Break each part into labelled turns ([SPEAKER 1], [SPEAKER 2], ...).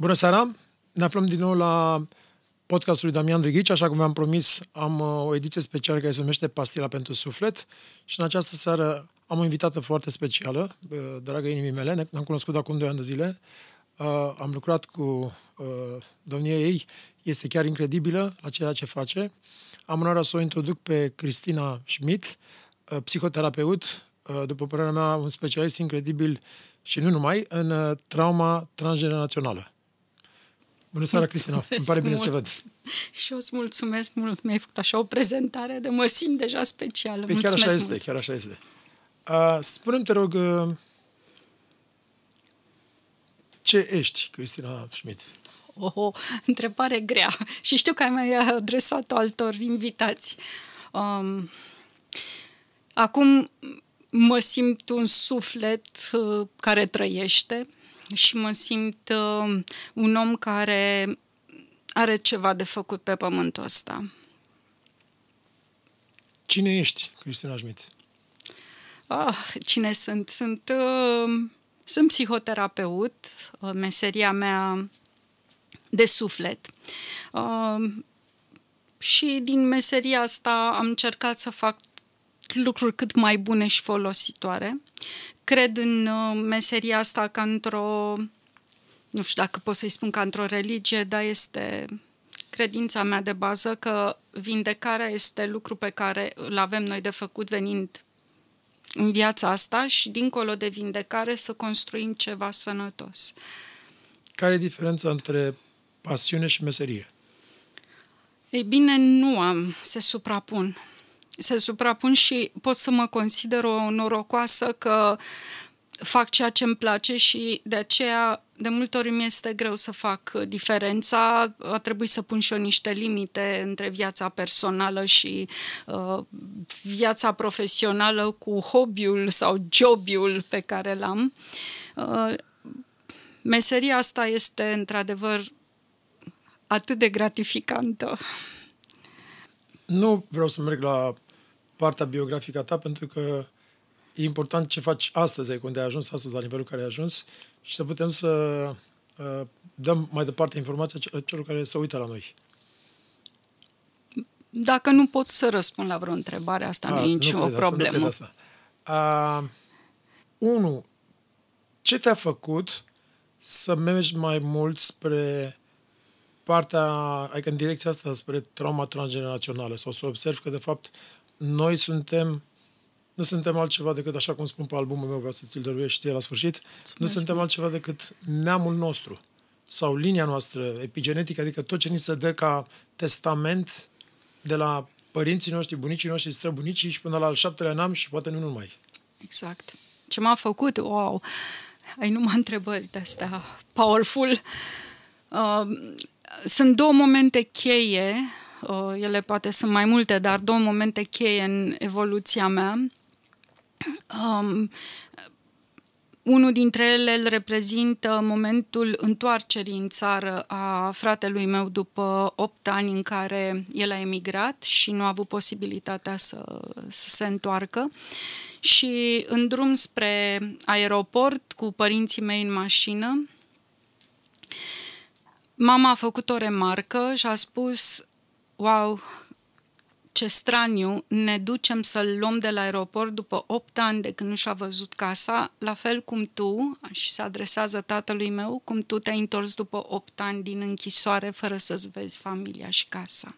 [SPEAKER 1] Bună seara! Ne aflăm din nou la podcastul lui Damian Drighici. Așa cum am promis, am uh, o ediție specială care se numește Pastila pentru Suflet și în această seară am o invitată foarte specială, uh, dragă inimii mele, ne-am cunoscut acum 2 ani de zile. Uh, am lucrat cu domnia ei, este chiar incredibilă la ceea ce face. Am onoarea să o introduc pe Cristina Schmidt, psihoterapeut, după părerea mea, un specialist incredibil și nu numai, în trauma transgenerațională. Bună seara, Cristina! Îmi pare bine mult. să te văd.
[SPEAKER 2] Și eu îți mulțumesc mult. Mi-ai făcut așa o prezentare de mă simt deja specială. Păi
[SPEAKER 1] chiar așa
[SPEAKER 2] mult.
[SPEAKER 1] este, chiar așa este. Uh, spune-mi, te rog, uh, ce ești, Cristina Schmidt?
[SPEAKER 2] O, oh, întrebare grea. Și știu că ai mai adresat-o altor invitați. Um, acum mă simt un suflet uh, care trăiește, și mă simt uh, un om care are ceva de făcut pe pământul ăsta.
[SPEAKER 1] Cine ești, Cristina Schmidt?
[SPEAKER 2] Ah, cine sunt? Sunt, uh, sunt psihoterapeut, uh, meseria mea de suflet. Uh, și din meseria asta am încercat să fac lucruri cât mai bune și folositoare cred în uh, meseria asta ca într-o, nu știu dacă pot să-i spun ca într-o religie, dar este credința mea de bază că vindecarea este lucru pe care îl avem noi de făcut venind în viața asta și dincolo de vindecare să construim ceva sănătos.
[SPEAKER 1] Care e diferența între pasiune și meserie?
[SPEAKER 2] Ei bine, nu am, se suprapun se suprapun și pot să mă consider o norocoasă că fac ceea ce îmi place și de aceea de multe ori mi este greu să fac diferența. A trebuit să pun și eu niște limite între viața personală și uh, viața profesională cu hobby-ul sau jobiul pe care l-am. Uh, meseria asta este într-adevăr atât de gratificantă.
[SPEAKER 1] Nu vreau să merg la partea biografică a ta, pentru că e important ce faci astăzi, ai unde ai ajuns astăzi, la nivelul care ai ajuns, și să putem să uh, dăm mai departe informația celor care se uită la noi.
[SPEAKER 2] Dacă nu pot să răspund la vreo întrebare, asta A, nu e nicio nu problemă. Asta, nu asta.
[SPEAKER 1] Uh, unu, ce te-a făcut să mergi mai mult spre partea, adică în direcția asta, spre trauma transgenerațională sau să observi că, de fapt, noi suntem, nu suntem altceva decât, așa cum spun pe albumul meu, vreau să ți-l dăruiești știe la sfârșit, Mulțumesc. nu suntem altceva decât neamul nostru sau linia noastră epigenetică, adică tot ce ni se dă ca testament de la părinții noștri, bunicii noștri, străbunicii și până la al șaptelea neam și poate nu numai.
[SPEAKER 2] Exact. Ce m-a făcut, wow, ai numai întrebări de astea powerful. Uh, sunt două momente cheie Uh, ele poate sunt mai multe, dar două momente cheie în evoluția mea. Um, unul dintre ele îl reprezintă momentul întoarcerii în țară a fratelui meu după 8 ani în care el a emigrat și nu a avut posibilitatea să, să se întoarcă. Și în drum spre aeroport cu părinții mei în mașină, mama a făcut o remarcă și a spus wow, ce straniu, ne ducem să-l luăm de la aeroport după 8 ani de când nu și-a văzut casa, la fel cum tu, și se adresează tatălui meu, cum tu te-ai întors după 8 ani din închisoare fără să-ți vezi familia și casa.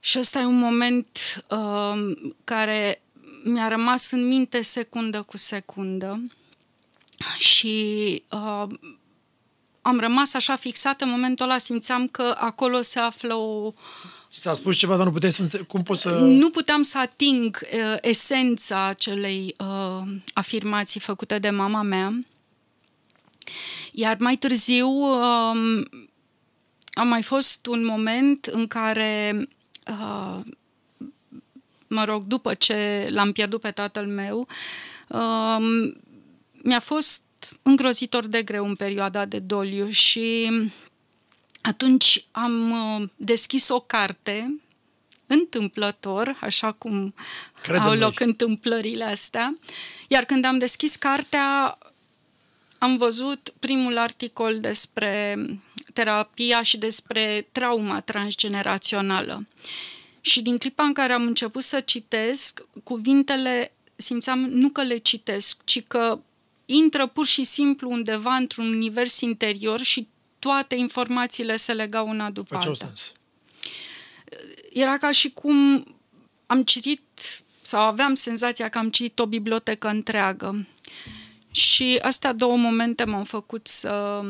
[SPEAKER 2] Și ăsta e un moment uh, care mi-a rămas în minte secundă cu secundă și uh, am rămas așa fixată în momentul ăla, simțeam că acolo se află o...
[SPEAKER 1] Ți s-a spus ceva, dar nu puteai să înțe- Cum poți să...
[SPEAKER 2] Nu puteam să ating uh, esența acelei uh, afirmații făcute de mama mea. Iar mai târziu uh, a mai fost un moment în care, uh, mă rog, după ce l-am pierdut pe tatăl meu, uh, mi-a fost îngrozitor de greu în perioada de doliu și atunci am uh, deschis o carte întâmplător, așa cum Credem au loc noi. întâmplările astea. Iar când am deschis cartea, am văzut primul articol despre terapia și despre trauma transgenerațională. Și din clipa în care am început să citesc, cuvintele simțeam nu că le citesc, ci că intră pur și simplu undeva într-un univers interior și toate informațiile se legau una după
[SPEAKER 1] Făceau
[SPEAKER 2] alta.
[SPEAKER 1] sens.
[SPEAKER 2] Era ca și cum am citit sau aveam senzația că am citit o bibliotecă întreagă. Și astea două momente m-au făcut să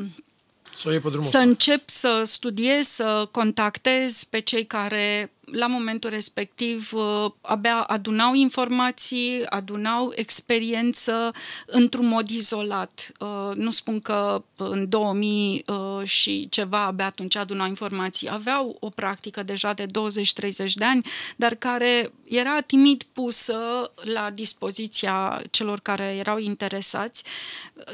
[SPEAKER 1] Să o iei pe drumul
[SPEAKER 2] să
[SPEAKER 1] ăsta.
[SPEAKER 2] încep să studiez, să contactez pe cei care la momentul respectiv uh, abia adunau informații, adunau experiență într-un mod izolat. Uh, Nu spun că în 2000 uh, și ceva abia atunci adunau informații. Aveau o practică deja de 20-30 de ani, dar care era timid pusă la dispoziția celor care erau interesați.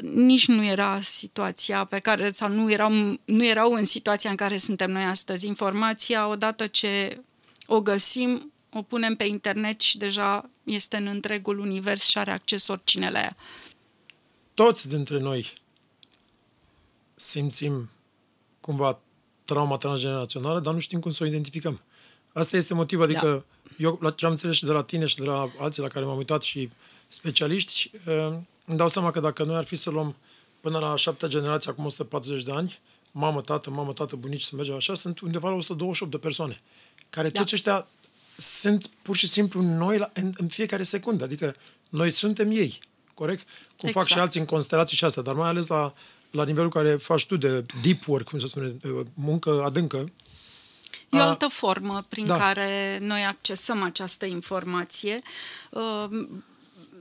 [SPEAKER 2] Nici nu era situația pe care, sau nu erau, nu erau în situația în care suntem noi astăzi. Informația, odată ce o găsim, o punem pe internet și deja este în întregul univers și are acces oricine la ea.
[SPEAKER 1] Toți dintre noi simțim cumva trauma transgenerațională, dar nu știm cum să o identificăm. Asta este motivul, adică da. eu, la ce am înțeles și de la tine și de la alții la care m-am uitat și specialiști, uh, îmi dau seama că dacă noi ar fi să luăm până la șaptea generație, acum 140 de ani, mamă, tată, mamă, tată, bunici, să mergem așa, sunt undeva la 128 de persoane, care
[SPEAKER 2] Da.
[SPEAKER 1] toți ăștia sunt pur și simplu noi la, în, în fiecare secundă, adică noi suntem ei, corect? Cum fac și
[SPEAKER 2] Exact.
[SPEAKER 1] alții în constelații și astea, dar mai ales la, la nivelul care faci tu de deep work, cum se spune, muncă adâncă,
[SPEAKER 2] E o
[SPEAKER 1] A-
[SPEAKER 2] altă formă prin
[SPEAKER 1] Da.
[SPEAKER 2] care noi accesăm această informație. Uh,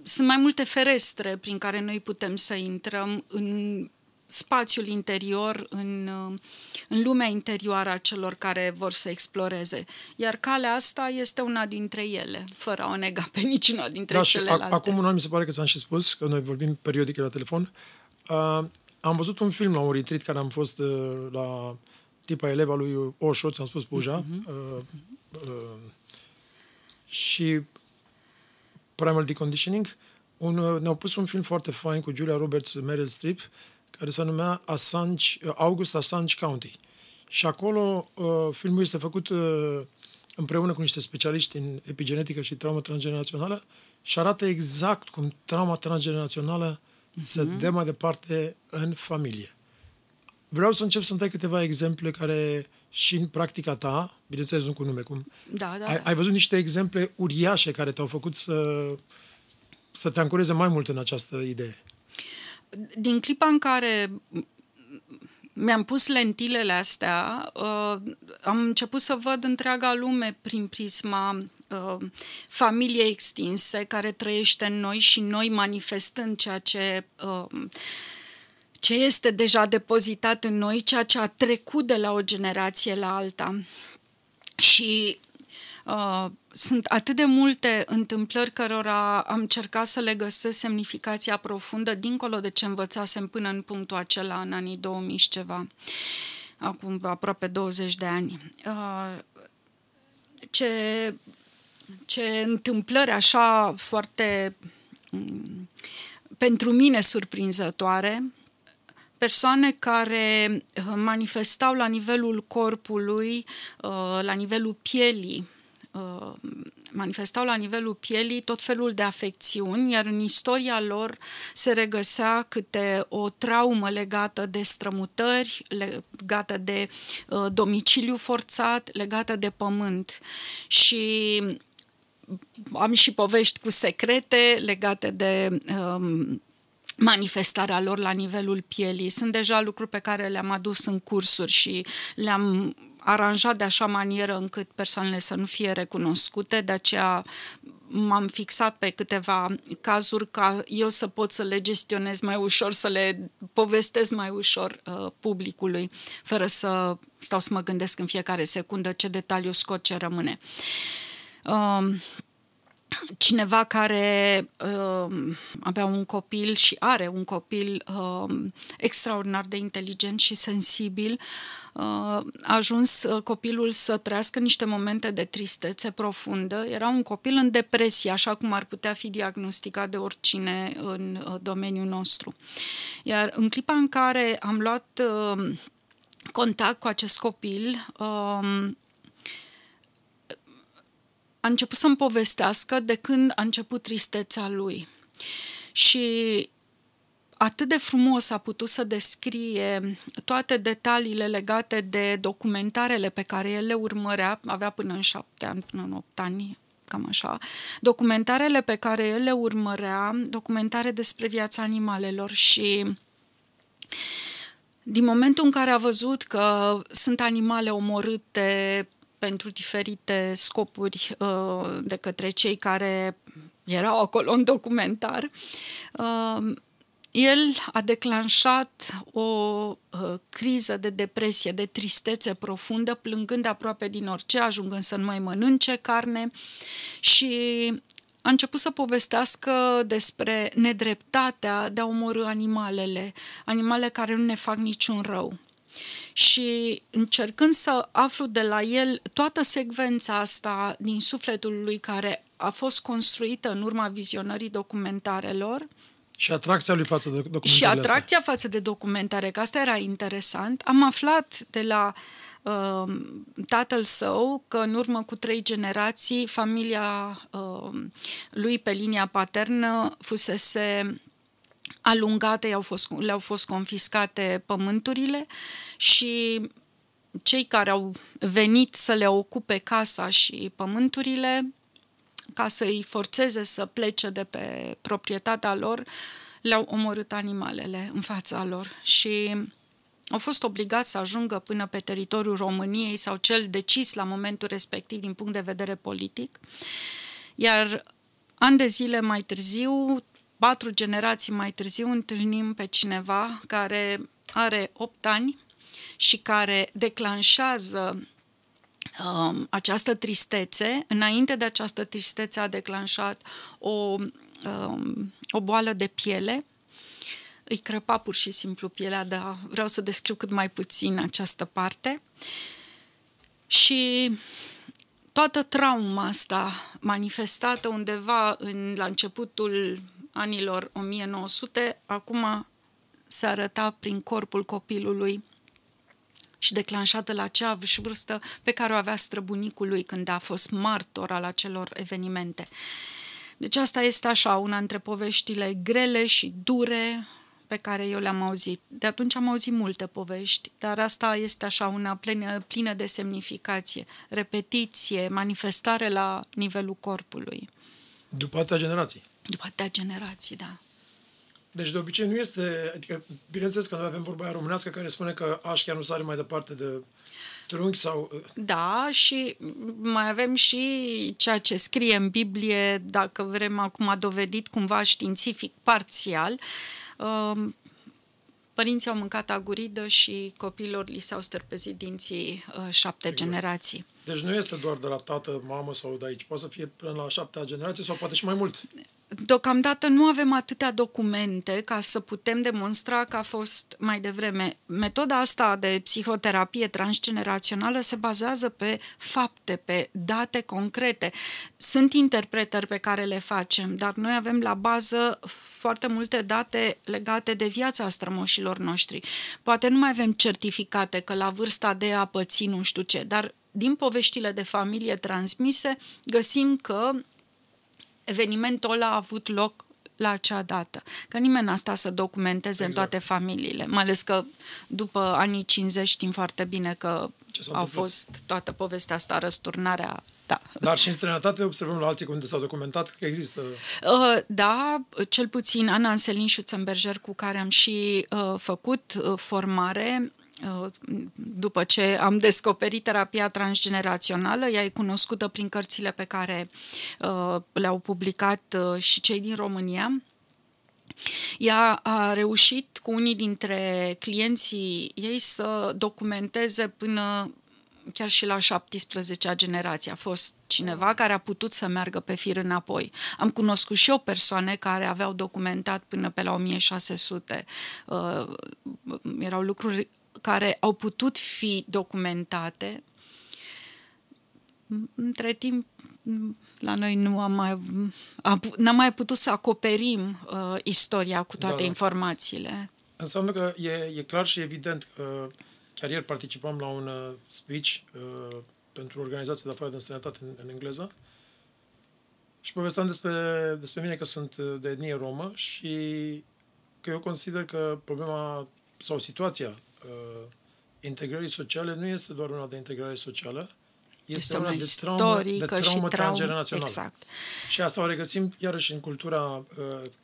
[SPEAKER 2] Sunt mai multe ferestre prin care noi putem să intrăm în spațiul interior, în, uh, în lumea interioară a celor care vor să exploreze. Iar calea asta este una dintre ele, fără a o nega pe niciuna dintre
[SPEAKER 1] Da, și
[SPEAKER 2] celelalte.
[SPEAKER 1] ac- acum un an mi se pare că ți-am și spus, că noi vorbim periodic la telefon, uh, am văzut un film la un retreat care am fost uh, la tipa eleva lui Osho, ți-am spus Puja, uh, uh, și Primal Deconditioning, un, uh, ne-au pus un film foarte fain cu Julia Roberts, Meryl Streep, care se numea Assange, uh, August Assange County. Și acolo uh, filmul este făcut uh, împreună cu niște specialiști în epigenetică și traumă transgenerațională și arată exact cum trauma transgenerațională uh-huh. se dă mai departe în familie. Vreau să încep să-mi dai câteva exemple care și în practica ta, bineînțeles nu cu nume, cum
[SPEAKER 2] Da, da,
[SPEAKER 1] ai,
[SPEAKER 2] da.
[SPEAKER 1] ai văzut niște exemple uriașe care te-au făcut să, să te ancoreze mai mult în această idee.
[SPEAKER 2] Din clipa în care mi-am pus lentilele astea, uh, am început să văd întreaga lume prin prisma uh, familiei extinse care trăiește în noi și noi manifestând ceea ce uh, ce este deja depozitat în noi, ceea ce a trecut de la o generație la alta. Și uh, sunt atât de multe întâmplări cărora am încercat să le găsesc semnificația profundă dincolo de ce învățasem până în punctul acela în anii 2000 și ceva, acum aproape 20 de ani. Uh, ce, ce întâmplări așa foarte mm, pentru mine surprinzătoare, persoane care uh, manifestau la nivelul corpului, uh, la nivelul pielii, uh, manifestau la nivelul pielii tot felul de afecțiuni, iar în istoria lor se regăsea câte o traumă legată de strămutări, legată de uh, domiciliu forțat, legată de pământ. Și am și povești cu secrete legate de um, manifestarea lor la nivelul pielii. Sunt deja lucruri pe care le-am adus în cursuri și le-am aranjat de așa manieră încât persoanele să nu fie recunoscute, de aceea m-am fixat pe câteva cazuri ca eu să pot să le gestionez mai ușor, să le povestesc mai ușor uh, publicului, fără să stau să mă gândesc în fiecare secundă ce detaliu scot, ce rămâne. Uh, cineva care uh, avea un copil și are un copil uh, extraordinar de inteligent și sensibil, uh, a ajuns uh, copilul să trăiască niște momente de tristețe profundă. Era un copil în depresie, așa cum ar putea fi diagnosticat de oricine în uh, domeniul nostru. Iar în clipa în care am luat uh, contact cu acest copil, uh, a început să-mi povestească de când a început tristețea lui. Și atât de frumos a putut să descrie toate detaliile legate de documentarele pe care el le urmărea, avea până în șapte ani, până în opt ani, cam așa, documentarele pe care el le urmărea, documentare despre viața animalelor și din momentul în care a văzut că sunt animale omorâte pentru diferite scopuri uh, de către cei care erau acolo în documentar, uh, el a declanșat o uh, criză de depresie, de tristețe profundă, plângând aproape din orice, ajungând să nu mai mănânce carne și a început să povestească despre nedreptatea de a omorâ animalele, animale care nu ne fac niciun rău și încercând să aflu de la el toată secvența asta din sufletul lui care a fost construită în urma vizionării documentarelor,
[SPEAKER 1] și atracția lui față de documentare.
[SPEAKER 2] Și atracția astea. față de documentare, că asta era interesant. Am aflat de la uh, tatăl său că în urmă cu trei generații familia uh, lui pe linia paternă fusese alungate, i-au fost, le-au fost confiscate pământurile și cei care au venit să le ocupe casa și pământurile, ca să îi forțeze să plece de pe proprietatea lor, le-au omorât animalele în fața lor și au fost obligați să ajungă până pe teritoriul României sau cel decis la momentul respectiv din punct de vedere politic. Iar ani de zile mai târziu, patru generații mai târziu întâlnim pe cineva care are 8 ani și care declanșează um, această tristețe. Înainte de această tristețe a declanșat o, um, o boală de piele. Îi crăpa pur și simplu pielea, dar vreau să descriu cât mai puțin această parte. Și toată trauma asta manifestată undeva în, la începutul anilor 1900, acum se arăta prin corpul copilului și declanșată la acea vârstă pe care o avea străbunicul lui când a fost martor al acelor evenimente. Deci asta este așa, una dintre poveștile grele și dure pe care eu le-am auzit. De atunci am auzit multe povești, dar asta este așa una plină, plină de semnificație, repetiție, manifestare la nivelul corpului.
[SPEAKER 1] După atâtea generații.
[SPEAKER 2] După atâtea generații, da.
[SPEAKER 1] Deci de obicei nu este, adică bineînțeles că noi avem vorba aia românească care spune că aș chiar nu sare mai departe de trunchi sau... Uh,
[SPEAKER 2] da, și mai avem și ceea ce scrie în Biblie, dacă vrem acum dovedit cumva științific parțial, um, părinții au mâncat aguridă și copiilor li s-au stărpezit dinții uh, șapte exact. generații.
[SPEAKER 1] Deci nu este doar de la tată, mamă sau de aici, poate să fie până la șaptea generație sau poate și mai mult.
[SPEAKER 2] Deocamdată nu avem atâtea documente ca să putem demonstra că a fost mai devreme. Metoda asta de psihoterapie transgenerațională se bazează pe fapte, pe date concrete. Sunt interpretări pe care le facem, dar noi avem la bază foarte multe date legate de viața strămoșilor noștri. Poate nu mai avem certificate că la vârsta de a păți nu știu ce, dar din poveștile de familie transmise găsim că evenimentul ăla a avut loc la acea dată. Că nimeni n-a stat să documenteze exact. în toate familiile, mai ales că după anii 50 știm foarte bine că au fost toată povestea asta, răsturnarea da.
[SPEAKER 1] Dar și în străinătate observăm la alții unde s-au documentat că există...
[SPEAKER 2] Uh, da, cel puțin Ana Anselin Schutzenberger, cu care am și uh, făcut uh, formare, Uh, după ce am descoperit terapia transgenerațională, ea e cunoscută prin cărțile pe care uh, le-au publicat uh, și cei din România. Ea a reușit cu unii dintre clienții ei să documenteze până chiar și la 17-a generație. A fost cineva care a putut să meargă pe fir înapoi. Am cunoscut și eu persoane care aveau documentat până pe la 1600. Uh, erau lucruri care au putut fi documentate. Între timp, la noi nu am mai, am, n-am mai putut să acoperim uh, istoria cu toate da, da. informațiile.
[SPEAKER 1] Înseamnă că e, e clar și evident că chiar ieri participam la un uh, speech uh, pentru organizația de afară de sănătate în, în engleză și povesteam despre, despre mine că sunt uh, de etnie romă și că eu consider că problema sau situația uh, integrării sociale nu este doar una de integrare socială, este, este una de traumă, de traumă, traumă transgenerațională.
[SPEAKER 2] Exact.
[SPEAKER 1] Și asta o regăsim iarăși în cultura uh,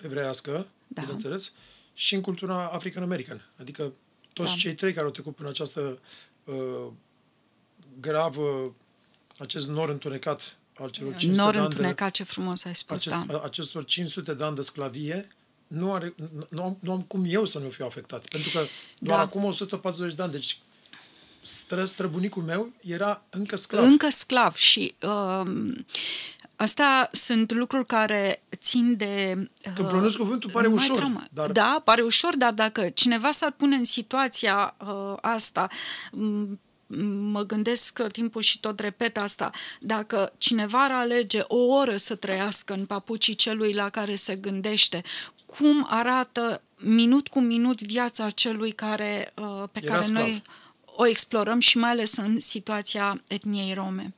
[SPEAKER 1] evreiască, da. bineînțeles, și în cultura african-americană. Adică toți da. cei trei care au trecut prin această uh, gravă, acest nor întunecat al celor 500
[SPEAKER 2] Nor
[SPEAKER 1] de ani
[SPEAKER 2] întunecat, de, ce frumos ai spus,
[SPEAKER 1] acest,
[SPEAKER 2] da.
[SPEAKER 1] Acestor 500 de ani de sclavie, nu, are, nu, am, nu am cum eu să nu fiu afectat. Pentru că doar da. acum 140 de ani, deci stră, străbunicul meu era încă sclav.
[SPEAKER 2] Încă sclav și uh, Asta sunt lucruri care țin de...
[SPEAKER 1] Uh, Când pronunț cuvântul pare ușor.
[SPEAKER 2] Dar... Da, pare ușor, dar dacă cineva s-ar pune în situația uh, asta, mă gândesc că timpul și tot repet asta, dacă cineva ar alege o oră să trăiască în papucii celui la care se gândește, cum arată minut cu minut viața celui care, uh, pe Era care sclav. noi o explorăm și mai ales în situația etniei rome.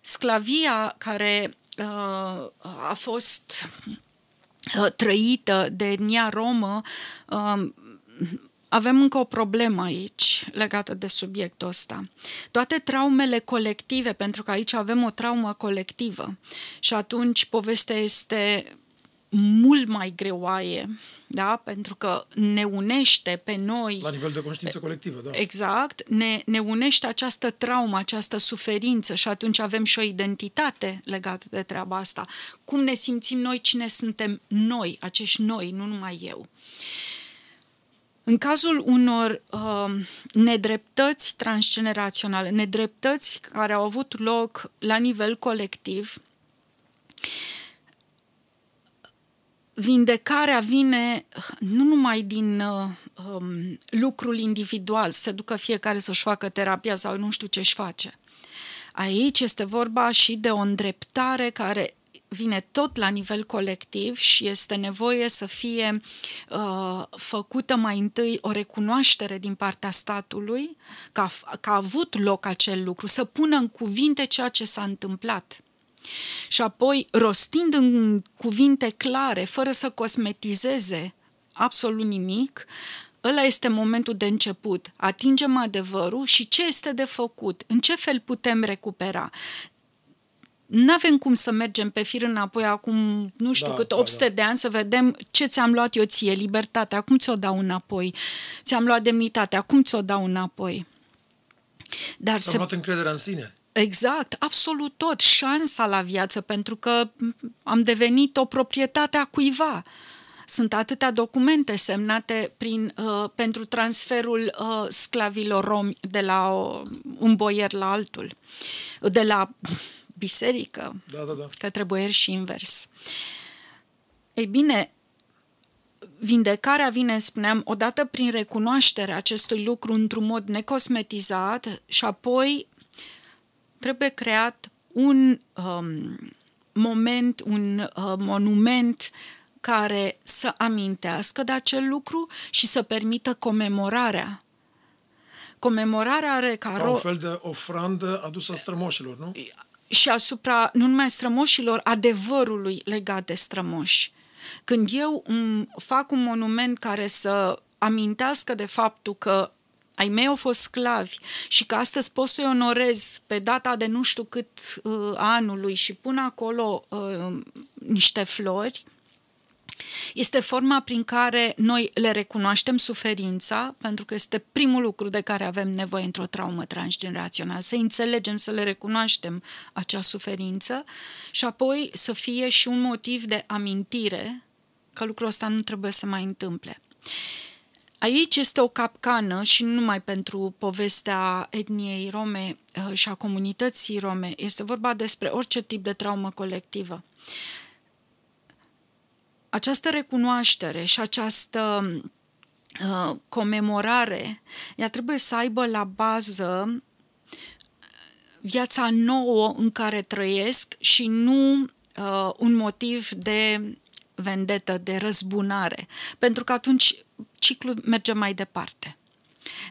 [SPEAKER 2] Sclavia care uh, a fost uh, trăită de etnia romă uh, avem încă o problemă aici legată de subiectul ăsta. Toate traumele colective, pentru că aici avem o traumă colectivă și atunci povestea este mult mai greoaie, da? pentru că ne unește pe noi.
[SPEAKER 1] La nivel de conștiință colectivă, da.
[SPEAKER 2] Exact, ne, ne unește această traumă, această suferință și atunci avem și o identitate legată de treaba asta. Cum ne simțim noi, cine suntem noi, acești noi, nu numai eu. În cazul unor uh, nedreptăți transgeneraționale, nedreptăți care au avut loc la nivel colectiv, vindecarea vine nu numai din uh, um, lucrul individual, să ducă fiecare să-și facă terapia sau nu știu ce-și face. Aici este vorba și de o îndreptare care vine tot la nivel colectiv și este nevoie să fie uh, făcută mai întâi o recunoaștere din partea statului că a, că a avut loc acel lucru, să pună în cuvinte ceea ce s-a întâmplat. Și apoi, rostind în cuvinte clare, fără să cosmetizeze absolut nimic, ăla este momentul de început. Atingem adevărul și ce este de făcut, în ce fel putem recupera. Nu avem cum să mergem pe fir înapoi acum, nu știu da, cât, 800 da, da. de ani să vedem ce ți-am luat eu ție, libertatea, acum ți-o dau înapoi. Ți-am luat demnitatea, acum ți-o dau înapoi.
[SPEAKER 1] Dar Ți-am se... luat încrederea în sine.
[SPEAKER 2] Exact, absolut tot, șansa la viață, pentru că am devenit o proprietate a cuiva. Sunt atâtea documente semnate prin, uh, pentru transferul uh, sclavilor romi de la uh, un boier la altul, de la biserică
[SPEAKER 1] da, da, da.
[SPEAKER 2] către boier și invers. Ei bine, vindecarea vine, spuneam, odată prin recunoașterea acestui lucru într-un mod necosmetizat și apoi trebuie creat un um, moment, un uh, monument care să amintească de acel lucru și să permită comemorarea. Comemorarea are ca,
[SPEAKER 1] ca un fel de ofrandă adusă strămoșilor, nu?
[SPEAKER 2] Și asupra, nu numai strămoșilor, adevărului legat de strămoși. Când eu fac un monument care să amintească de faptul că ai mei au fost sclavi și că astăzi pot să-i onorez pe data de nu știu cât uh, anului și pun acolo uh, niște flori, este forma prin care noi le recunoaștem suferința, pentru că este primul lucru de care avem nevoie într-o traumă transgenerațională, să înțelegem, să le recunoaștem acea suferință și apoi să fie și un motiv de amintire că lucrul ăsta nu trebuie să mai întâmple. Aici este o capcană și nu numai pentru povestea etniei rome uh, și a comunității rome, este vorba despre orice tip de traumă colectivă. Această recunoaștere și această uh, comemorare, ea trebuie să aibă la bază viața nouă în care trăiesc și nu uh, un motiv de vendetă, de răzbunare, pentru că atunci ciclul merge mai departe.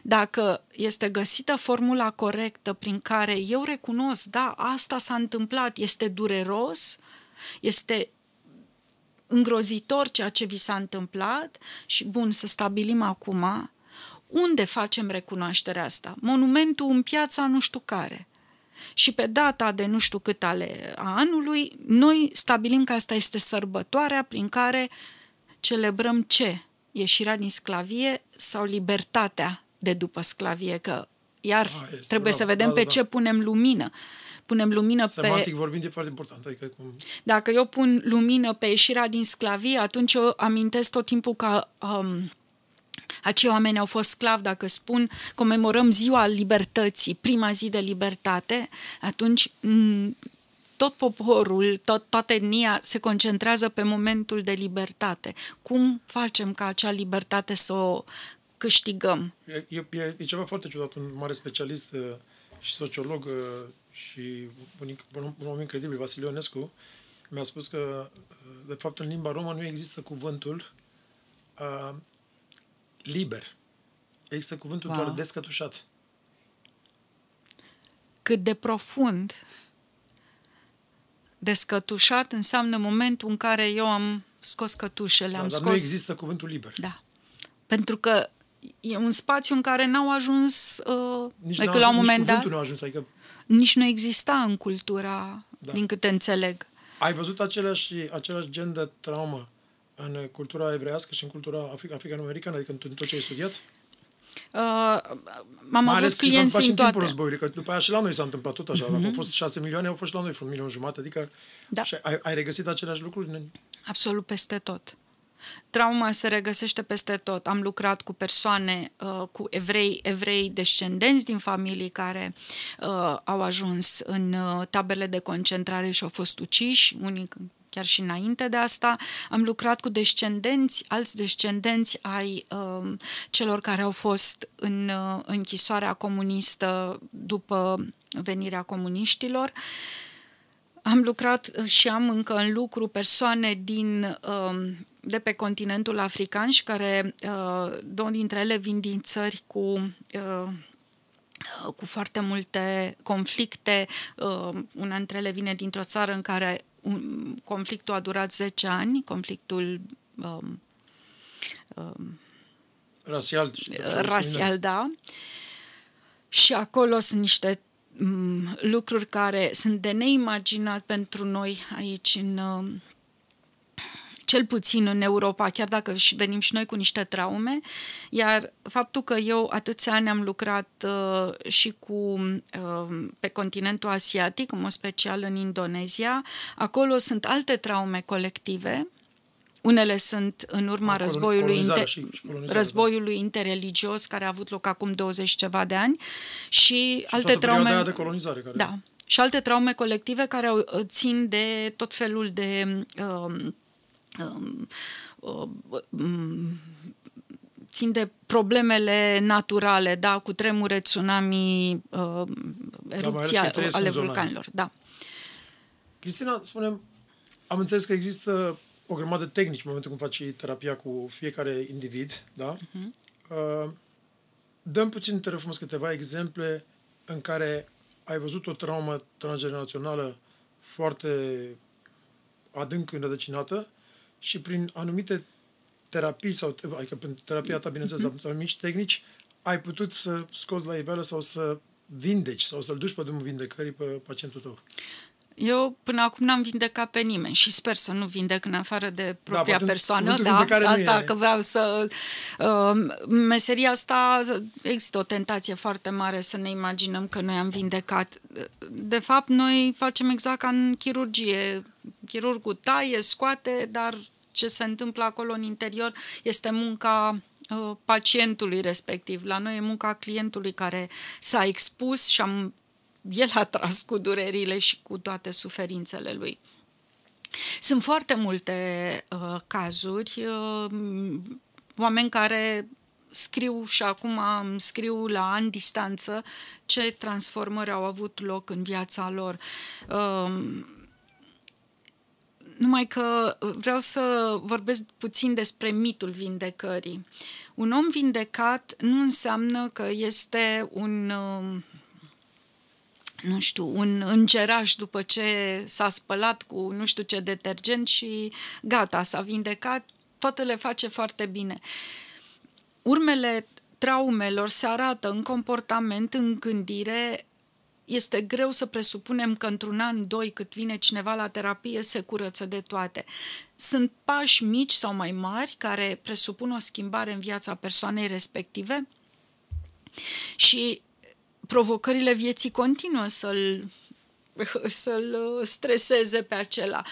[SPEAKER 2] Dacă este găsită formula corectă prin care eu recunosc, da, asta s-a întâmplat, este dureros, este îngrozitor ceea ce vi s-a întâmplat și bun, să stabilim acum unde facem recunoașterea asta. Monumentul în piața nu știu care și pe data de nu știu cât ale a anului, noi stabilim că asta este sărbătoarea prin care celebrăm ce? Ieșirea din sclavie sau libertatea de după sclavie, că iar a, trebuie bravo, să vedem da, pe da, ce da. punem lumină. Punem lumină
[SPEAKER 1] Semantic pe... vorbind e foarte important. Adică cum...
[SPEAKER 2] Dacă eu pun lumină pe ieșirea din sclavie, atunci eu amintesc tot timpul că um, acei oameni au fost sclavi, dacă spun, comemorăm ziua libertății, prima zi de libertate, atunci tot poporul, tot, toată etnia se concentrează pe momentul de libertate. Cum facem ca acea libertate să o câștigăm?
[SPEAKER 1] E, e, e ceva foarte ciudat. Un mare specialist uh, și sociolog uh, și un, un, un om incredibil, Vasile Ionescu, mi-a spus că, uh, de fapt, în limba romă nu există cuvântul uh, liber. Există cuvântul wow. doar descătușat.
[SPEAKER 2] Cât de profund descătușat înseamnă momentul în care eu am scos cătușele,
[SPEAKER 1] da,
[SPEAKER 2] am
[SPEAKER 1] dar
[SPEAKER 2] scos...
[SPEAKER 1] nu există cuvântul liber.
[SPEAKER 2] Da. Pentru că e un spațiu în care n-au ajuns uh,
[SPEAKER 1] nici decât la un moment dat. nu a ajuns, adică...
[SPEAKER 2] Nici nu exista în cultura, da. din câte înțeleg.
[SPEAKER 1] Ai văzut același, același gen de traumă în cultura evrească și în cultura afric- african-americană, adică în tot ce ai studiat?
[SPEAKER 2] Uh, am Mai avut clienți în,
[SPEAKER 1] în timpul războiului, că după aia și la noi s-a întâmplat tot așa. Uh-huh. Dacă au fost șase milioane, au fost și la noi un milion jumate. Adică da. și ai, ai regăsit aceleași lucruri?
[SPEAKER 2] Absolut peste tot. Trauma se regăsește peste tot. Am lucrat cu persoane, uh, cu evrei, evrei descendenți din familii care uh, au ajuns în uh, tabele de concentrare și au fost uciși, unii chiar și înainte de asta. Am lucrat cu descendenți, alți descendenți ai uh, celor care au fost în uh, închisoarea comunistă după venirea comuniștilor. Am lucrat și am încă în lucru persoane din, uh, de pe continentul african și care, uh, două dintre ele vin din țări cu uh, cu foarte multe conflicte. Uh, una dintre ele vine dintr-o țară în care un, conflictul a durat 10 ani, conflictul um,
[SPEAKER 1] um, rasial,
[SPEAKER 2] rasial da. Și acolo sunt niște um, lucruri care sunt de neimaginat pentru noi aici în um, cel puțin în Europa, chiar dacă și venim și noi cu niște traume, iar faptul că eu atâția ani am lucrat uh, și cu uh, pe continentul asiatic, în mod special în Indonezia, acolo sunt alte traume colective, unele sunt în urma războiului, inter- și, și războiului da. interreligios care a avut loc acum 20 ceva de ani și, și alte traume
[SPEAKER 1] de colonizare care...
[SPEAKER 2] Da. Și alte traume colective care țin de tot felul de uh, Um, um, țin de problemele naturale, da, cu tremure, tsunami, uh, erupția da, ale vulcanilor. Da.
[SPEAKER 1] Cristina, spunem, am înțeles că există o grămadă de tehnici în momentul când faci terapia cu fiecare individ, da? Uh-huh. Uh, dăm puțin, te frumos, câteva exemple în care ai văzut o traumă transgenerațională foarte adânc înrădăcinată și prin anumite terapii, sau, adică prin terapia ta, bineînțeles, mm-hmm. anumite tehnici, ai putut să scoți la iveală sau să vindeci sau să-l duci pe drumul vindecării pe pacientul tău?
[SPEAKER 2] Eu până acum n-am vindecat pe nimeni și sper să nu vindec în afară de da, propria da, persoană. Da, asta că vreau să... Uh, meseria asta există o tentație foarte mare să ne imaginăm că noi am vindecat. De fapt, noi facem exact ca în chirurgie. Chirurgul taie, scoate, dar ce se întâmplă acolo în interior este munca uh, pacientului respectiv. La noi e munca clientului care s-a expus și am, el a tras cu durerile și cu toate suferințele lui. Sunt foarte multe uh, cazuri, uh, oameni care scriu și acum scriu la ani distanță ce transformări au avut loc în viața lor. Uh, numai că vreau să vorbesc puțin despre mitul vindecării. Un om vindecat nu înseamnă că este un um, nu știu, un îngeraș după ce s-a spălat cu nu știu ce detergent și gata, s-a vindecat, toate le face foarte bine. Urmele traumelor se arată în comportament, în gândire, este greu să presupunem că într-un an, doi, cât vine cineva la terapie, se curăță de toate. Sunt pași mici sau mai mari care presupun o schimbare în viața persoanei respective și provocările vieții continuă să-l, să-l streseze pe acela.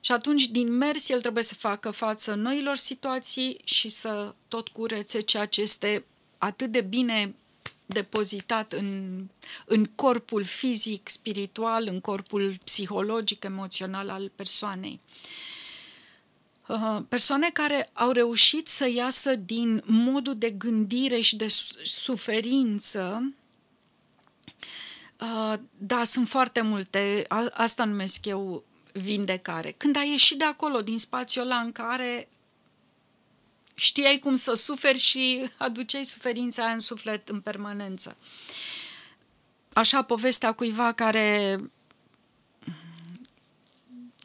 [SPEAKER 2] Și atunci, din mers, el trebuie să facă față noilor situații și să tot curețe ceea ce este atât de bine depozitat în, în corpul fizic, spiritual, în corpul psihologic, emoțional al persoanei. Uh, persoane care au reușit să iasă din modul de gândire și de suferință, uh, da, sunt foarte multe, asta numesc eu vindecare. Când ai ieșit de acolo, din spațiul ăla în care știai cum să suferi și aduceai suferința aia în suflet în permanență. Așa povestea cuiva care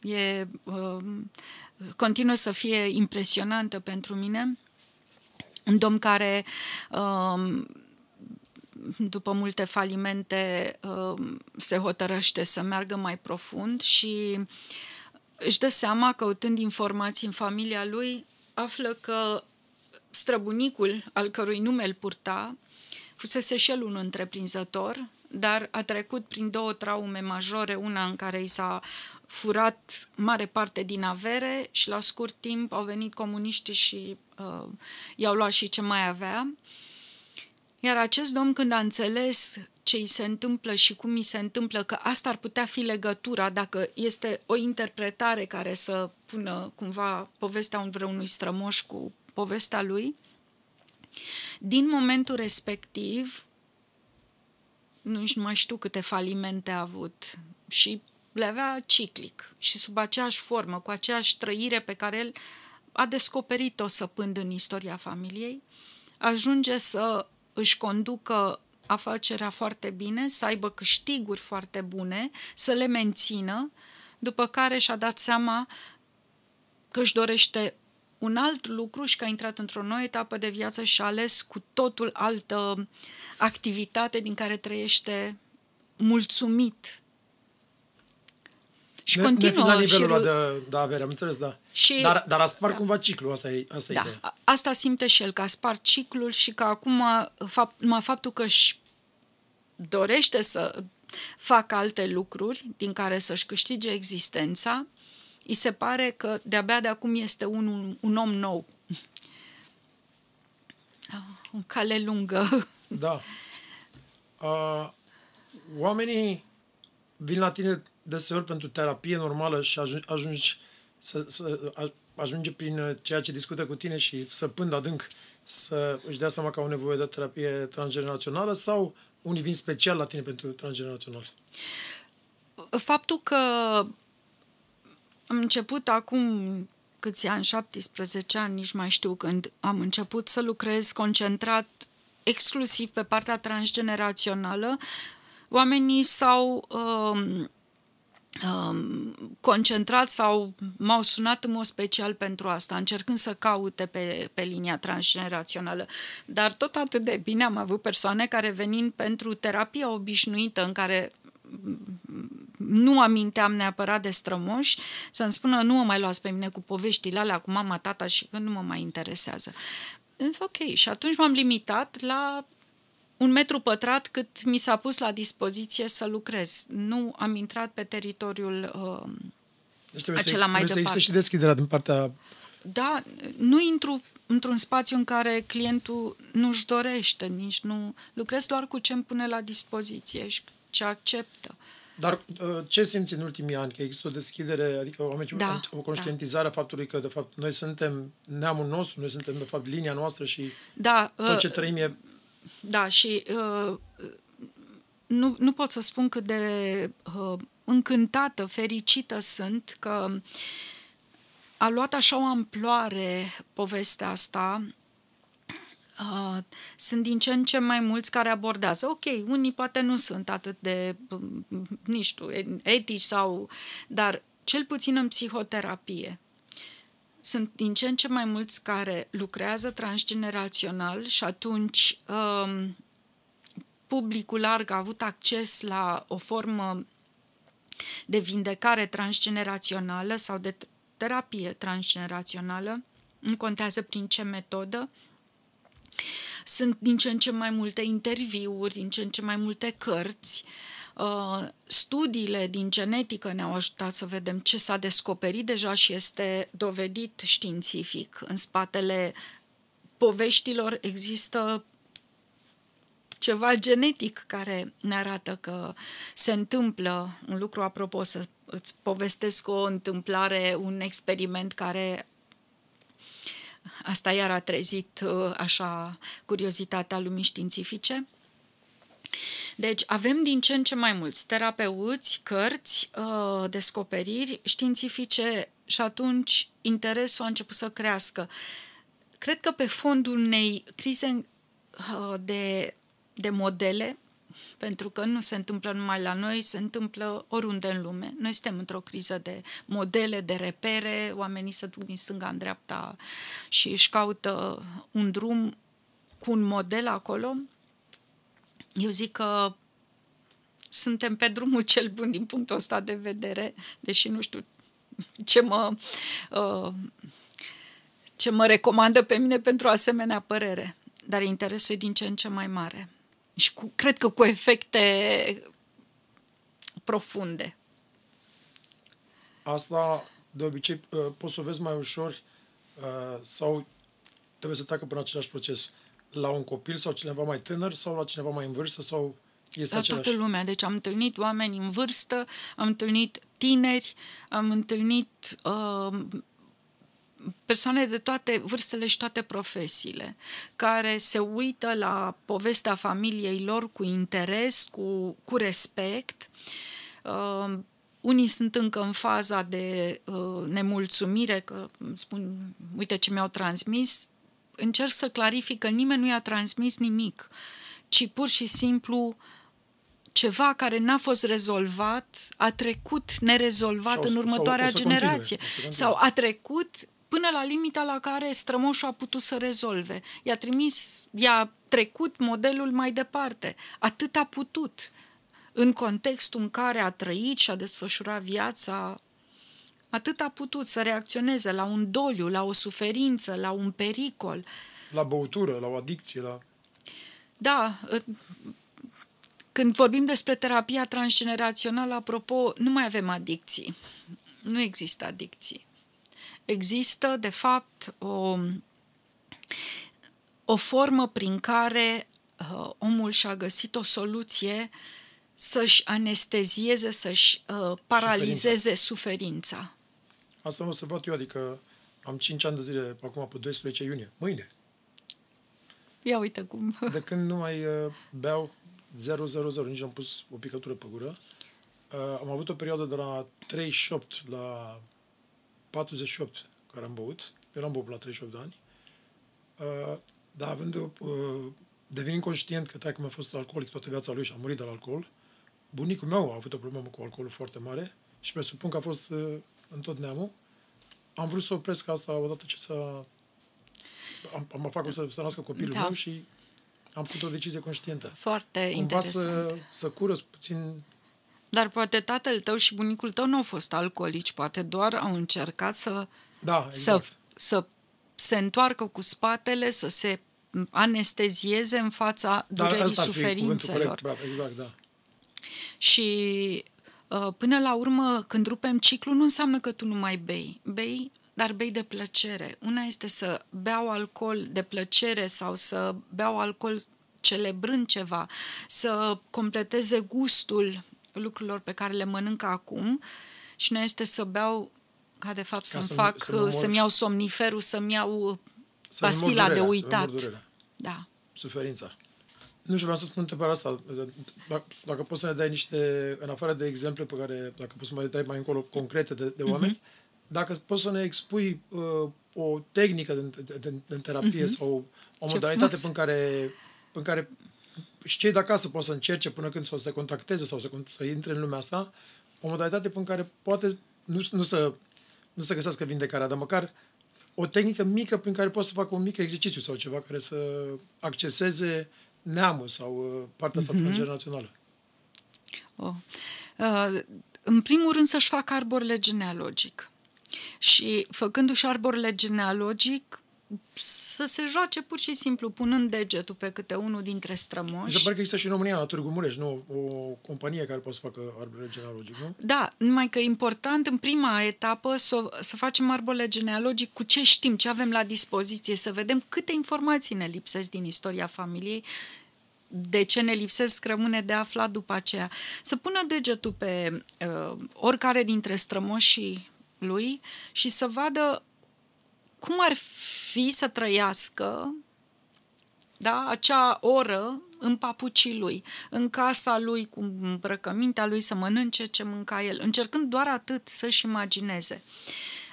[SPEAKER 2] e, uh, continuă să fie impresionantă pentru mine. Un domn care uh, după multe falimente uh, se hotărăște să meargă mai profund și își dă seama, căutând informații în familia lui, află că străbunicul, al cărui nume îl purta, fusese și el un întreprinzător, dar a trecut prin două traume majore, una în care i s-a furat mare parte din avere și la scurt timp au venit comuniștii și uh, i-au luat și ce mai avea. Iar acest domn, când a înțeles ce îi se întâmplă și cum îi se întâmplă, că asta ar putea fi legătura dacă este o interpretare care să pună cumva povestea vreunui strămoș cu povestea lui, din momentul respectiv, nu mai știu câte falimente a avut și le avea ciclic și sub aceeași formă, cu aceeași trăire pe care el a descoperit-o săpând în istoria familiei, ajunge să își conducă afacerea foarte bine, să aibă câștiguri foarte bune, să le mențină, după care și-a dat seama că își dorește un alt lucru și că a intrat într-o nouă etapă de viață și a ales cu totul altă activitate din care trăiește mulțumit.
[SPEAKER 1] Și ne, continuă. Ne la nivelul și... de, de avere, am înțeles, da. Și, dar, dar a spart da. cumva ciclul, asta e, asta
[SPEAKER 2] da.
[SPEAKER 1] ideea.
[SPEAKER 2] Asta simte și el, că a spart ciclul și că acum, fapt, numai faptul că își dorește să facă alte lucruri din care să-și câștige existența, îi se pare că de-abia de acum este un, un om nou. O cale lungă.
[SPEAKER 1] Da. Uh, oamenii vin la tine deseori pentru terapie normală și ajungi, ajungi să, să ajunge prin ceea ce discută cu tine și să pând adânc să își dea seama că au nevoie de terapie transgenerațională sau unii vin special la tine pentru transgenerațional?
[SPEAKER 2] Faptul că am început acum câți ani, 17 ani, nici mai știu când am început să lucrez concentrat exclusiv pe partea transgenerațională. Oamenii s-au um, um, concentrat sau m-au sunat în mod special pentru asta, încercând să caute pe, pe linia transgenerațională. Dar tot atât de bine am avut persoane care venind pentru terapia obișnuită în care nu aminteam neapărat de strămoși, să-mi spună nu mă mai luați pe mine cu poveștile alea cu mama, tata și că nu mă mai interesează. Însă ok, și atunci m-am limitat la un metru pătrat cât mi s-a pus la dispoziție să lucrez. Nu am intrat pe teritoriul uh, deci acela
[SPEAKER 1] să,
[SPEAKER 2] mai
[SPEAKER 1] departe.
[SPEAKER 2] Să
[SPEAKER 1] și deschiderea din partea
[SPEAKER 2] Da, nu intru într-un spațiu în care clientul nu-și dorește, nici nu... Lucrez doar cu ce îmi pune la dispoziție și ce acceptă.
[SPEAKER 1] Dar uh, ce simți în ultimii ani? Că există o deschidere, adică o, da, o conștientizare da. a faptului că, de fapt, noi suntem neamul nostru, noi suntem, de fapt, linia noastră și
[SPEAKER 2] da,
[SPEAKER 1] tot ce uh, trăim e...
[SPEAKER 2] Da, și uh, nu, nu pot să spun cât de uh, încântată, fericită sunt că a luat așa o amploare povestea asta Uh, sunt din ce în ce mai mulți care abordează. Ok, unii poate nu sunt atât de, nu știu, etici sau... Dar cel puțin în psihoterapie. Sunt din ce în ce mai mulți care lucrează transgenerațional și atunci um, publicul larg a avut acces la o formă de vindecare transgenerațională sau de terapie transgenerațională, nu contează prin ce metodă, sunt din ce în ce mai multe interviuri, din ce în ce mai multe cărți. Uh, studiile din genetică ne-au ajutat să vedem ce s-a descoperit deja și este dovedit științific. În spatele poveștilor există ceva genetic care ne arată că se întâmplă un lucru. Apropo, să îți povestesc o întâmplare, un experiment care Asta iar a trezit uh, așa curiozitatea lumii științifice. Deci avem din ce în ce mai mulți terapeuți, cărți, uh, descoperiri științifice și atunci interesul a început să crească. Cred că pe fondul unei crize uh, de, de modele pentru că nu se întâmplă numai la noi, se întâmplă oriunde în lume. Noi suntem într-o criză de modele, de repere, oamenii se duc din stânga în dreapta și își caută un drum cu un model acolo. Eu zic că suntem pe drumul cel bun din punctul ăsta de vedere, deși nu știu ce mă, uh, ce mă recomandă pe mine pentru o asemenea părere. Dar interesul e din ce în ce mai mare și cu, cred că cu efecte profunde.
[SPEAKER 1] Asta, de obicei, uh, poți să o vezi mai ușor uh, sau trebuie să treacă prin același proces la un copil sau cineva mai tânăr sau la cineva mai în vârstă sau este
[SPEAKER 2] la
[SPEAKER 1] același?
[SPEAKER 2] toată lumea. Deci am întâlnit oameni în vârstă, am întâlnit tineri, am întâlnit uh, persoane de toate vârstele și toate profesiile, care se uită la povestea familiei lor cu interes, cu, cu respect. Uh, unii sunt încă în faza de uh, nemulțumire, că spun, uite ce mi-au transmis. Încerc să clarific că nimeni nu i-a transmis nimic, ci pur și simplu ceva care n-a fost rezolvat, a trecut nerezolvat sau, în următoarea sau, generație. Continue, sau a trecut până la limita la care strămoșul a putut să rezolve. I-a trimis, i-a trecut modelul mai departe. Atât a putut. În contextul în care a trăit și a desfășurat viața, atât a putut să reacționeze la un doliu, la o suferință, la un pericol.
[SPEAKER 1] La băutură, la o adicție, la...
[SPEAKER 2] Da, când vorbim despre terapia transgenerațională, apropo, nu mai avem adicții. Nu există adicții există, de fapt, o, o formă prin care uh, omul și-a găsit o soluție să-și anestezieze, să-și uh, paralizeze suferința. suferința.
[SPEAKER 1] Asta am observat eu, adică am 5 ani de zile, acum pe 12 iunie, mâine.
[SPEAKER 2] Ia uite cum.
[SPEAKER 1] De când nu mai uh, beau 0, 0, 0, nici am pus o picătură pe gură, uh, am avut o perioadă de la 38 la 48 care am băut. Eu am băut la 38 de ani. Uh, dar având, uh, devenind conștient că taică mi-a fost alcoolic toată viața lui și a murit de la alcool, bunicul meu a avut o problemă cu alcoolul foarte mare și presupun că a fost uh, în tot neamul. Am vrut să opresc asta odată ce să am, am fac să, să nască copilul da. meu și am făcut o decizie conștientă.
[SPEAKER 2] Foarte Cumva
[SPEAKER 1] interesant. să, să curăț puțin
[SPEAKER 2] dar poate tatăl tău și bunicul tău nu au fost alcoolici, poate doar au încercat să,
[SPEAKER 1] da, exact.
[SPEAKER 2] să, să se întoarcă cu spatele, să se anestezieze în fața da, durerii suferințelor.
[SPEAKER 1] Corect, bravo, exact, da.
[SPEAKER 2] Și uh, până la urmă, când rupem ciclul, nu înseamnă că tu nu mai bei. Bei dar bei de plăcere. Una este să beau alcool de plăcere sau să beau alcool celebrând ceva, să completeze gustul lucrurilor pe care le mănânc acum și nu este să beau ca de fapt să-mi
[SPEAKER 1] să
[SPEAKER 2] fac,
[SPEAKER 1] să mor...
[SPEAKER 2] să-mi iau somniferul, să-mi iau să pastila durerea, de uitat. Da.
[SPEAKER 1] Suferința. Nu știu, vreau să spun întrebarea asta. Dacă, dacă poți să ne dai niște, în afară de exemple pe care, dacă poți să mai dai mai încolo concrete de, de oameni, mm-hmm. dacă poți să ne expui uh, o tehnică de, de, de, de terapie mm-hmm. sau o Ce modalitate frumos. în care, în care și cei de acasă pot să încerce până când să se contacteze sau să, să intre în lumea asta, o modalitate prin care poate nu, nu, să, nu să găsească vindecarea, dar măcar o tehnică mică prin care poți să facă un mic exercițiu sau ceva care să acceseze neamul sau uh, partea asta mm-hmm. transgenerațională.
[SPEAKER 2] Oh. Uh, în primul rând să-și facă arborele genealogic. Și făcându-și arborele genealogic, să se joace pur și simplu, punând degetul pe câte unul dintre strămoși.
[SPEAKER 1] Mi se pare că există și în România, la Târgu Mureș, nu? O companie care poate să facă arbole genealogic, nu?
[SPEAKER 2] Da, numai că e important în prima etapă să, să facem arbole genealogic cu ce știm, ce avem la dispoziție, să vedem câte informații ne lipsesc din istoria familiei, de ce ne lipsesc rămâne de aflat după aceea. Să pună degetul pe uh, oricare dintre strămoșii lui și să vadă cum ar fi să trăiască da, acea oră în papucii lui, în casa lui, cu îmbrăcămintea lui, să mănânce ce mânca el, încercând doar atât să-și imagineze.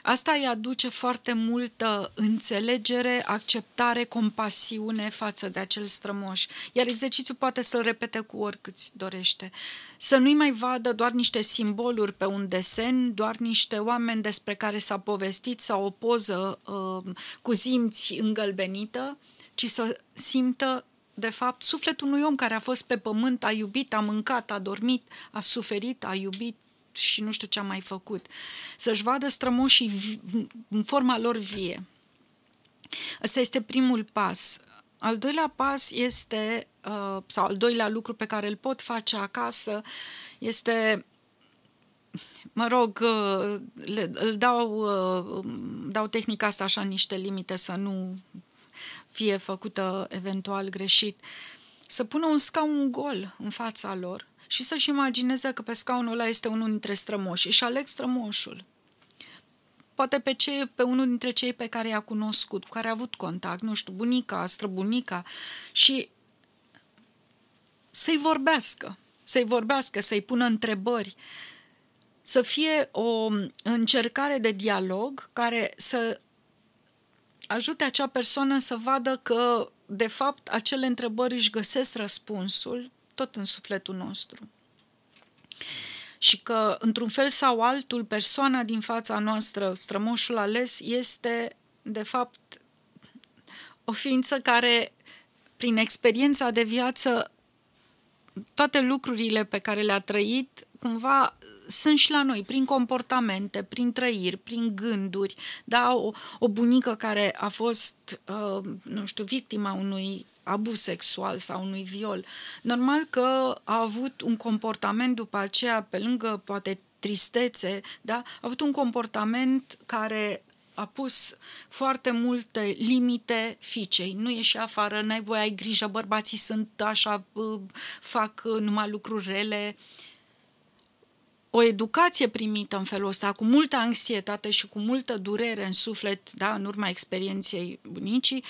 [SPEAKER 2] Asta îi aduce foarte multă înțelegere, acceptare, compasiune față de acel strămoș. Iar exercițiul poate să-l repete cu oricât dorește. Să nu-i mai vadă doar niște simboluri pe un desen, doar niște oameni despre care s-a povestit sau o poză uh, cu zimți îngălbenită, ci să simtă de fapt, sufletul unui om care a fost pe pământ, a iubit, a mâncat, a dormit, a suferit, a iubit, și nu știu ce am mai făcut. Să-și vadă strămoșii în forma lor vie. Ăsta este primul pas. Al doilea pas este, uh, sau al doilea lucru pe care îl pot face acasă, este mă rog, uh, le, îl dau, uh, dau tehnica asta așa niște limite să nu fie făcută eventual greșit, să pună un scaun gol în fața lor și să-și imagineze că pe scaunul ăla este unul dintre strămoși și aleg strămoșul. Poate pe, ce, pe unul dintre cei pe care i-a cunoscut, cu care a avut contact, nu știu, bunica, străbunica și să-i vorbească, să-i vorbească, să-i pună întrebări, să fie o încercare de dialog care să ajute acea persoană să vadă că, de fapt, acele întrebări își găsesc răspunsul tot în sufletul nostru. Și că, într-un fel sau altul, persoana din fața noastră, strămoșul ales, este, de fapt, o ființă care, prin experiența de viață, toate lucrurile pe care le-a trăit, cumva sunt și la noi, prin comportamente, prin trăiri, prin gânduri. Da, o, o bunică care a fost, uh, nu știu, victima unui abuz sexual sau unui viol. Normal că a avut un comportament după aceea, pe lângă poate tristețe, da? a avut un comportament care a pus foarte multe limite fiicei. Nu ieși afară, n-ai voie, ai grijă, bărbații sunt așa, fac numai lucruri rele. O educație primită în felul ăsta, cu multă anxietate și cu multă durere în suflet, da, în urma experienței bunicii,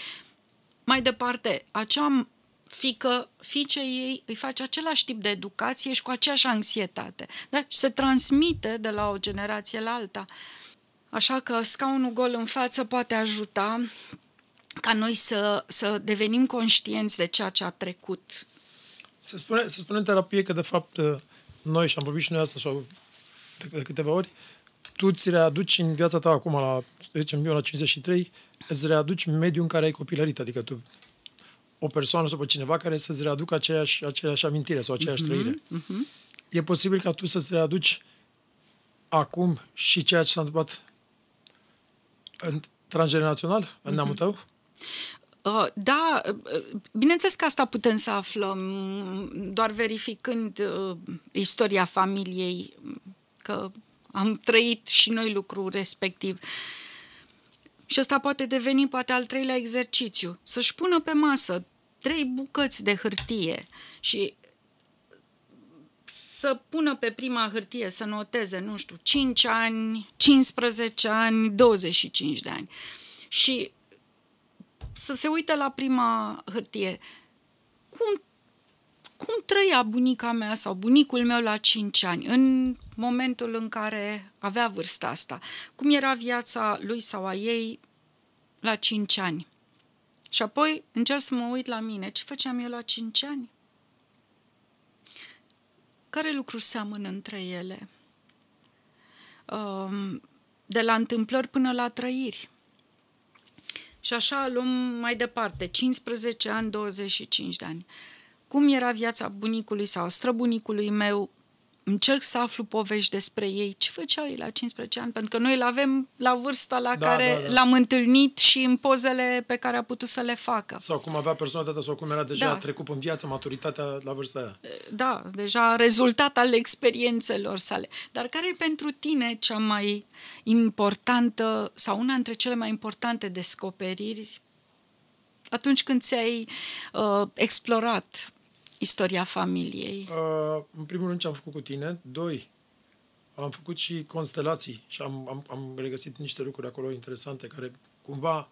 [SPEAKER 2] mai departe, acea fică, fiice ei îi face același tip de educație și cu aceeași anxietate. Da? Și se transmite de la o generație la alta. Așa că scaunul gol în față poate ajuta ca noi să, să devenim conștienți de ceea ce a trecut.
[SPEAKER 1] Se spune, se spune în terapie că, de fapt, noi, și am vorbit și noi asta sau de, de câteva ori, tu ți readuci în viața ta acum, la, să zicem, eu la 53, îți readuci mediul în care ai copilărit, adică tu o persoană sau pe cineva care să-ți readucă aceeași, aceeași amintire sau aceeași uh-huh, trăire. Uh-huh. E posibil ca tu să-ți readuci acum și ceea ce s-a întâmplat în transgenerațional, în uh-huh. neamul tău?
[SPEAKER 2] Uh, da, uh, bineînțeles că asta putem să aflăm doar verificând uh, istoria familiei, că am trăit și noi lucrul respectiv. Și ăsta poate deveni poate al treilea exercițiu, să-și pună pe masă trei bucăți de hârtie și să pună pe prima hârtie, să noteze, nu știu, 5 ani, 15 ani, 25 de ani. Și să se uite la prima hârtie. Cum, cum trăia bunica mea sau bunicul meu la 5 ani, în momentul în care avea vârsta asta? Cum era viața lui sau a ei la 5 ani? Și apoi încerc să mă uit la mine. Ce făceam eu la 5 ani? Care lucruri seamănă între ele? Um, de la întâmplări până la trăiri. Și așa luăm mai departe, 15 ani, 25 de ani. Cum era viața bunicului sau străbunicului meu încerc să aflu povești despre ei, ce făceau ei la 15 ani, pentru că noi îl avem la vârsta la da, care da, da. l-am întâlnit și în pozele pe care a putut să le facă.
[SPEAKER 1] Sau cum avea personalitatea sau cum era deja da. trecut în viață, maturitatea la vârsta aia.
[SPEAKER 2] Da, deja rezultat al experiențelor sale. Dar care e pentru tine cea mai importantă sau una dintre cele mai importante descoperiri atunci când ți-ai uh, explorat istoria familiei?
[SPEAKER 1] Uh, în primul rând ce am făcut cu tine. Doi, am făcut și constelații și am, am, am regăsit niște lucruri acolo interesante care cumva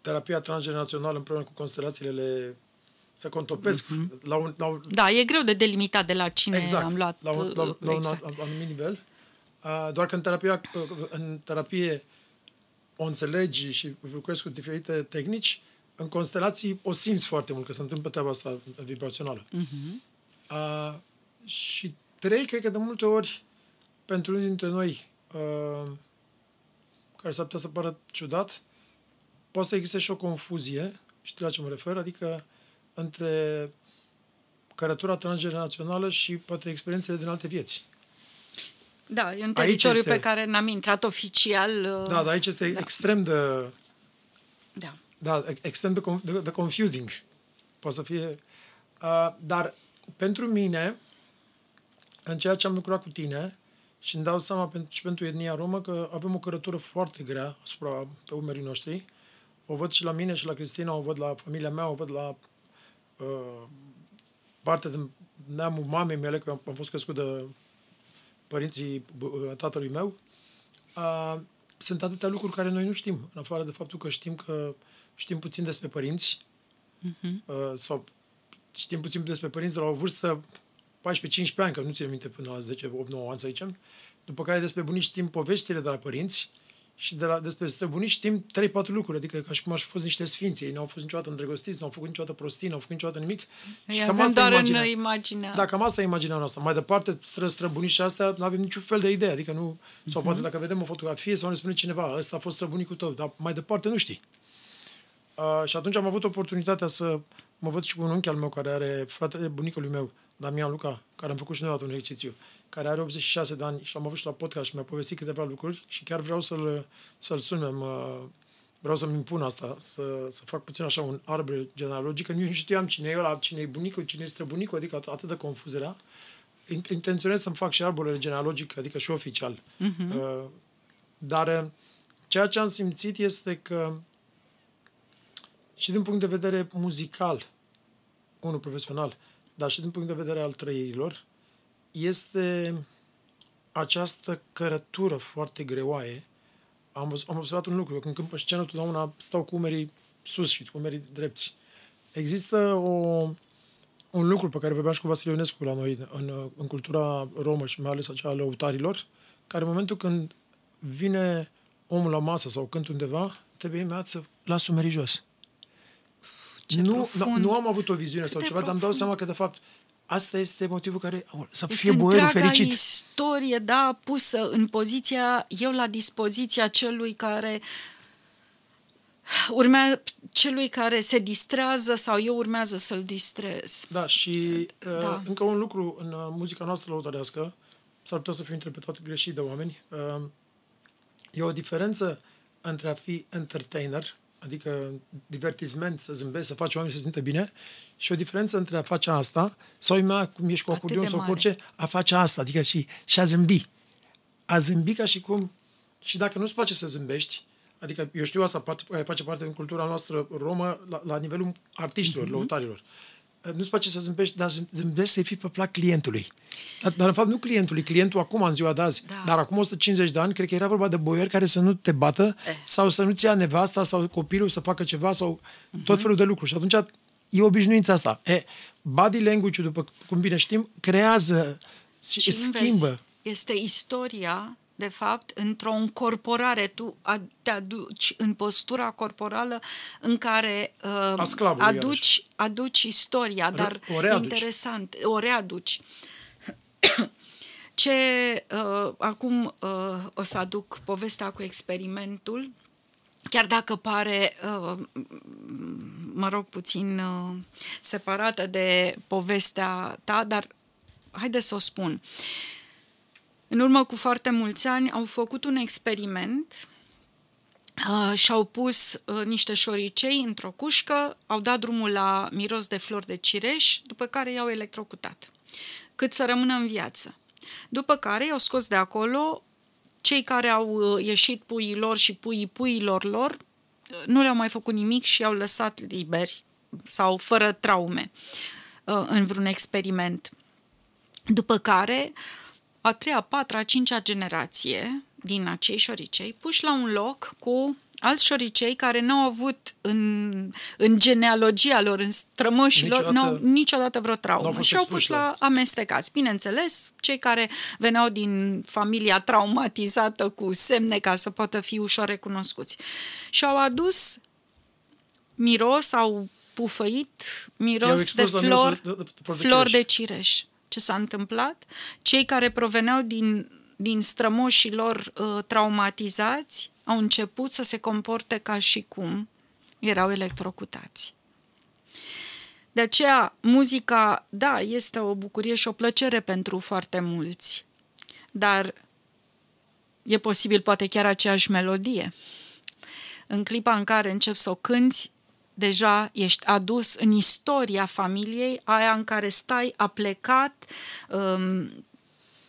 [SPEAKER 1] terapia transgenerațională împreună cu constelațiile le se contopesc mm-hmm. la, un, la un...
[SPEAKER 2] Da, e greu de delimitat de la cine exact, am luat.
[SPEAKER 1] La un, la, la exact. un anumit nivel. Uh, doar că în terapia, în terapie o înțelegi și lucrezi cu diferite tehnici, în constelații o simți foarte mult că se întâmplă treaba asta vibrațională. Uh-huh. Uh, și trei, cred că de multe ori, pentru unii dintre noi, uh, care s-ar putea să pară ciudat, poate să existe și o confuzie, știi la ce mă refer, adică între cărătura transgenerațională și poate experiențele din alte vieți.
[SPEAKER 2] Da, e un teritoriu este, pe care n-am intrat oficial.
[SPEAKER 1] Uh, da, dar aici este da. extrem de... Da da, extrem de, de, de confusing. Poate să fie... Uh, dar pentru mine, în ceea ce am lucrat cu tine, și îmi dau seama pentru, și pentru etnia romă că avem o cărătură foarte grea asupra pe umerii noștri. O văd și la mine și la Cristina, o văd la familia mea, o văd la uh, parte de neamul mamei mele, că am, am fost crescut de părinții uh, tatălui meu. Uh, sunt atâtea lucruri care noi nu știm, în afară de faptul că știm că uh, știm puțin despre părinți uh-huh. uh, sau știm puțin despre părinți de la o vârstă 14-15 ani, că nu țin minte până la 10, 8, 9 ani să zicem, după care despre bunici știm povestile de la părinți și de la, despre bunici știm 3-4 lucruri, adică ca și cum aș fi fost niște sfinți, ei n-au fost niciodată îndrăgostiți, n-au făcut niciodată prostii, n-au făcut niciodată nimic.
[SPEAKER 2] și cam asta doar imaginea. în imaginea.
[SPEAKER 1] Da, cam asta e imaginea noastră. Mai departe, stră, străbunici astea, nu avem niciun fel de idee, adică nu, uh-huh. sau poate mhm. dacă vedem o fotografie sau ne spune cineva, ăsta a fost străbunicul tău, dar mai departe nu știi. Uh, și atunci am avut oportunitatea să mă văd și cu un unchi al meu care are fratele bunicului meu, Damian Luca, care am făcut și noi un exercițiu, care are 86 de ani și l-am avut și la podcast și mi-a povestit câteva lucruri și chiar vreau să-l, să-l sun, mă, vreau să-mi impun asta, să, să fac puțin așa un arbre genealogic, că nu știam cine e ăla, cine e bunicul, cine este bunicul, adică atât, atât de confuzerea. Intenționez să-mi fac și arborele genealogic, adică și oficial. Uh-huh. Uh, dar uh, ceea ce am simțit este că și din punct de vedere muzical, unul profesional, dar și din punct de vedere al trăirilor, este această cărătură foarte greoaie. Am, am observat un lucru, când cânt pe scenă, totdeauna stau cu umerii sus și cu umerii drepți. Există o, un lucru pe care vorbeam și cu Vasile Ionescu la noi în, în cultura romă și mai ales acea a lăutarilor, care în momentul când vine omul la masă sau cânt undeva, trebuie imediat să las umerii jos.
[SPEAKER 2] Ce nu, nu,
[SPEAKER 1] nu am avut o viziune Cât sau ceva, profund. dar îmi dau seama că, de fapt, asta este motivul care să este fie boierul fericit.
[SPEAKER 2] istorie, da, pusă în poziția, eu la dispoziția celui care urmea, celui care se distrează sau eu urmează să-l distrez.
[SPEAKER 1] Da, și da. Uh, încă un lucru în uh, muzica noastră lăutărească, s-ar putea să fiu interpretat greșit de oameni, uh, e o diferență între a fi entertainer, adică divertisment, să zâmbești, să faci oamenii să se simtă bine, și o diferență între a face asta, sau mai cum ești cu acordeon sau cu orice, a face asta, adică și, și a zâmbi. A zâmbi ca și cum Și dacă nu-ți place să zâmbești, adică eu știu asta, face parte din cultura noastră romă la, la nivelul artiștilor, mm-hmm. lăutarilor. Nu-ți place să zâmbești, dar zâmbești să fii pe plac clientului. Dar, dar, în fapt, nu clientului, clientul acum, în ziua de azi. Da. Dar acum 150 de ani, cred că era vorba de boieri care să nu te bată eh. sau să nu-ți ia nevasta sau copilul să facă ceva sau mm-hmm. tot felul de lucruri. Și atunci e obișnuința asta. E, body language după cum bine știm, creează și schimbă. Vezi,
[SPEAKER 2] este istoria de fapt, într-o încorporare. Tu te aduci în postura corporală în care uh, aduci, aduci istoria, dar o readuci. interesant, o readuci. Ce uh, acum uh, o să aduc povestea cu experimentul, chiar dacă pare, uh, mă rog, puțin uh, separată de povestea ta, dar haide să o spun. În urmă cu foarte mulți ani au făcut un experiment uh, și-au pus uh, niște șoricei într-o cușcă, au dat drumul la miros de flori de cireș, după care i-au electrocutat, cât să rămână în viață. După care i-au scos de acolo cei care au uh, ieșit puii lor și puii puiilor lor, uh, nu le-au mai făcut nimic și i-au lăsat liberi sau fără traume uh, în vreun experiment. După care a treia, a patra, a cincea generație din acei șoricei puși la un loc cu alți șoricei care nu au avut în, în genealogia lor, în strămoșilor, niciodată, n-au niciodată vreo traumă. Și au pus la amestecați. Bineînțeles, cei care veneau din familia traumatizată cu semne ca să poată fi ușor recunoscuți. Și au adus miros, au pufăit miros de flori, de, de, de, flori de cireș ce s-a întâmplat. Cei care proveneau din, din strămoșii lor uh, traumatizați au început să se comporte ca și cum erau electrocutați. De aceea, muzica, da, este o bucurie și o plăcere pentru foarte mulți, dar e posibil poate chiar aceeași melodie. În clipa în care începi să o cânti, deja ești adus în istoria familiei, aia în care stai, a plecat, um,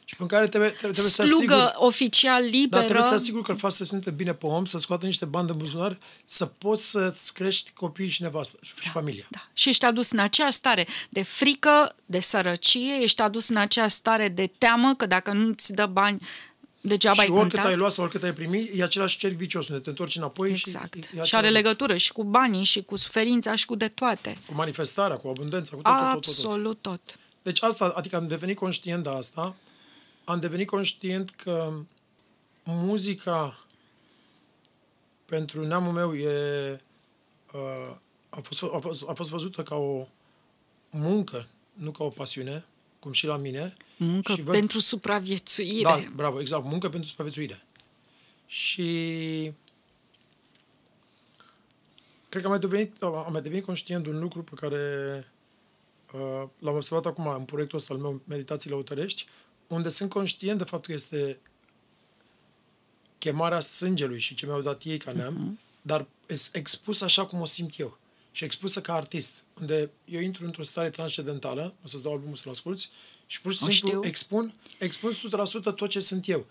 [SPEAKER 1] și în care trebuie, trebuie
[SPEAKER 2] să asigur, oficial liberă. Dar
[SPEAKER 1] trebuie să te asiguri că îl faci să simtă bine pe om, să scoată niște bani în buzunar, să poți să-ți crești copiii și nevastă și da, familia.
[SPEAKER 2] Da. Și ești adus în acea stare de frică, de sărăcie, ești adus în acea stare de teamă că dacă nu-ți dă bani, Degeaba
[SPEAKER 1] și
[SPEAKER 2] ai
[SPEAKER 1] oricât
[SPEAKER 2] cântat.
[SPEAKER 1] ai luat sau oricât ai primit, e același cerc vicios, unde te întorci înapoi
[SPEAKER 2] exact.
[SPEAKER 1] și...
[SPEAKER 2] Și are legătură și cu banii, și cu suferința, și cu de toate.
[SPEAKER 1] Cu manifestarea, cu abundența, cu tot,
[SPEAKER 2] Absolut
[SPEAKER 1] tot, tot,
[SPEAKER 2] tot.
[SPEAKER 1] Deci asta, adică am devenit conștient de asta, am devenit conștient că muzica pentru neamul meu e, uh, a, fost, a, fost, a fost văzută ca o muncă, nu ca o pasiune, cum și la mine.
[SPEAKER 2] Muncă
[SPEAKER 1] și
[SPEAKER 2] văd... pentru supraviețuire.
[SPEAKER 1] Da, bravo, exact, muncă pentru supraviețuire. Și cred că am mai devenit, am mai devenit conștient de un lucru pe care uh, l-am observat acum în proiectul ăsta al meu, Meditațiile Utărești, unde sunt conștient de faptul că este chemarea sângelui și ce mi-au dat ei ca neam, uh-huh. dar expus așa cum o simt eu și expusă ca artist, unde eu intru într-o stare transcendentală, o să-ți dau albumul să-l asculti, și pur și simplu știu. expun, expun 100% tot ce sunt eu.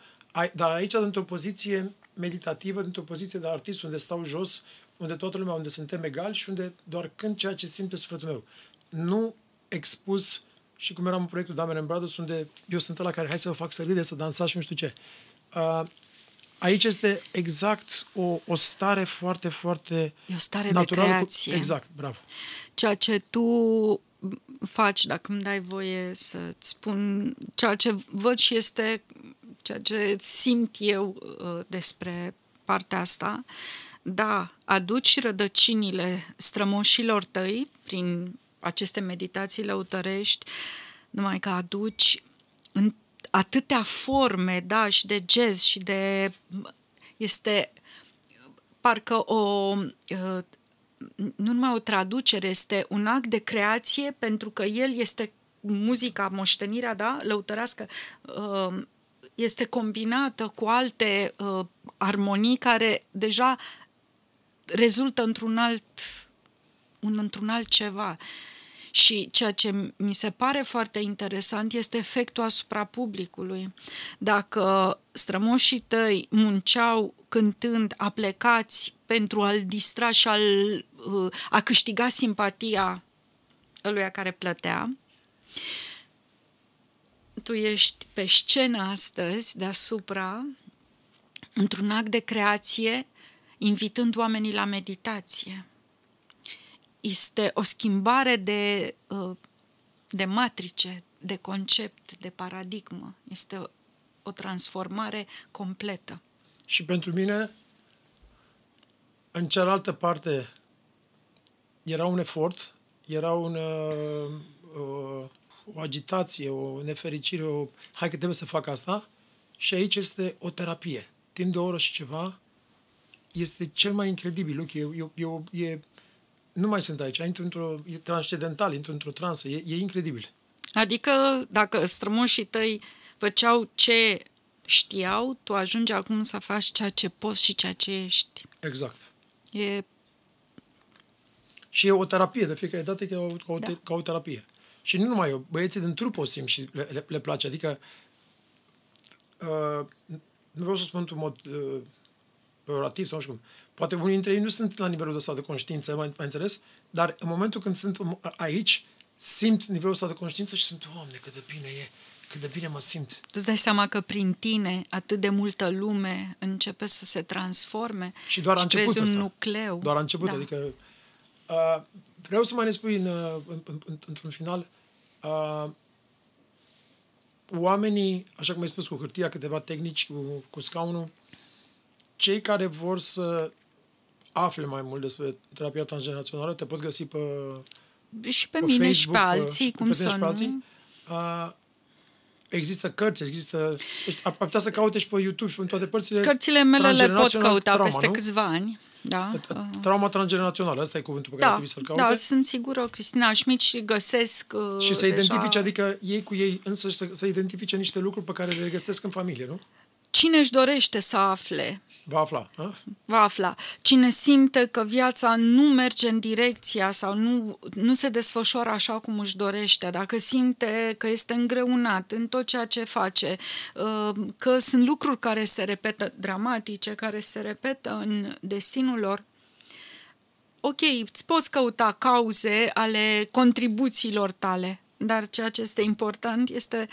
[SPEAKER 1] Dar aici, într-o poziție meditativă, într-o poziție de artist, unde stau jos, unde toată lumea, unde suntem egali și unde doar cânt ceea ce simte sufletul meu. Nu expus și cum eram în proiectul Damen Brothers, unde eu sunt la care hai să vă fac să râde, să dansați și nu știu ce. Uh, Aici este exact o, o stare foarte, foarte
[SPEAKER 2] E o stare
[SPEAKER 1] naturală
[SPEAKER 2] de creație.
[SPEAKER 1] Cu... Exact, bravo.
[SPEAKER 2] Ceea ce tu faci, dacă îmi dai voie să-ți spun ceea ce văd și este ceea ce simt eu uh, despre partea asta, da, aduci rădăcinile strămoșilor tăi prin aceste meditații lăutărești, numai că aduci în atâtea forme, da, și de jazz și de... Este parcă o... Nu numai o traducere, este un act de creație pentru că el este muzica, moștenirea, da, lăutărească, este combinată cu alte armonii care deja rezultă într-un alt, un, într-un alt ceva. Și ceea ce mi se pare foarte interesant este efectul asupra publicului. Dacă strămoșii tăi munceau cântând aplecați pentru a-l distra și a a câștiga simpatia ăluia care plătea, tu ești pe scenă astăzi, deasupra, într-un act de creație, invitând oamenii la meditație. Este o schimbare de, uh, de matrice, de concept, de paradigmă. Este o, o transformare completă.
[SPEAKER 1] Și pentru mine, în cealaltă parte, era un efort, era un, uh, uh, o agitație, o nefericire, o hai că trebuie să fac asta și aici este o terapie. Timp de o oră și ceva este cel mai incredibil lucru. E, e, e, e, nu mai sunt aici, intru într-o, e transcendental, intru într-o transă, e, e incredibil.
[SPEAKER 2] Adică dacă strămoșii tăi făceau ce știau, tu ajungi acum să faci ceea ce poți și ceea ce ești.
[SPEAKER 1] Exact.
[SPEAKER 2] E...
[SPEAKER 1] Și e o terapie, de fiecare dată ca o, ca o, da. ca o terapie. Și nu numai eu, băieții din trup o simt și le, le, le place. Adică, uh, nu vreau să spun într-un mod uh, peorativ sau nu știu cum. Poate unii dintre ei nu sunt la nivelul ăsta de conștiință, mai, mai înțeles? Dar în momentul când sunt aici, simt nivelul ăsta de conștiință și sunt, Doamne, cât de bine e, cât de bine mă simt. Tu
[SPEAKER 2] îți dai seama că prin tine atât de multă lume începe să se transforme
[SPEAKER 1] și doar a început
[SPEAKER 2] un nucleu.
[SPEAKER 1] Doar a început, da. adică uh, vreau să mai ne spui în, în, în, în, într-un final uh, oamenii, așa cum ai spus, cu hârtia, câteva tehnici, cu, cu scaunul, cei care vor să afle mai mult despre terapia transgenerațională te pot găsi pe
[SPEAKER 2] și pe, pe mine Facebook, și pe alții, pe, cum pe să nu. Pe alții.
[SPEAKER 1] Uh, există cărți, există... Deci ar putea să caute și pe YouTube și în toate părțile.
[SPEAKER 2] Cărțile mele le pot căuta trauma, peste nu? câțiva ani. Da.
[SPEAKER 1] Trauma transgenerațională, ăsta e cuvântul pe care da, trebuie să-l caute.
[SPEAKER 2] Da, sunt sigură, Cristina Schmidt și găsesc uh,
[SPEAKER 1] Și să deja... identifice, adică ei cu ei însă să, să identifice niște lucruri pe care le găsesc în familie, nu?
[SPEAKER 2] Cine își dorește să afle
[SPEAKER 1] Va afla. A?
[SPEAKER 2] Va afla. Cine simte că viața nu merge în direcția sau nu, nu se desfășoară așa cum își dorește, dacă simte că este îngreunat în tot ceea ce face, uh, că sunt lucruri care se repetă dramatice, care se repetă în destinul lor, ok, îți poți căuta cauze ale contribuțiilor tale, dar ceea ce este important este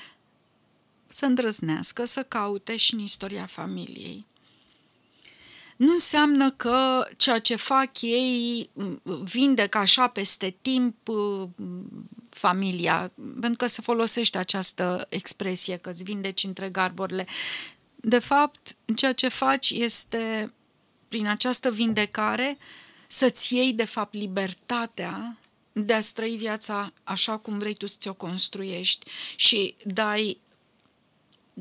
[SPEAKER 2] să îndrăznească, să caute și în istoria familiei. Nu înseamnă că ceea ce fac ei vindec așa peste timp familia, pentru că se folosește această expresie că îți vindeci între garburile. De fapt, ceea ce faci este, prin această vindecare, să-ți iei, de fapt, libertatea de a străi viața așa cum vrei tu să ți-o construiești și dai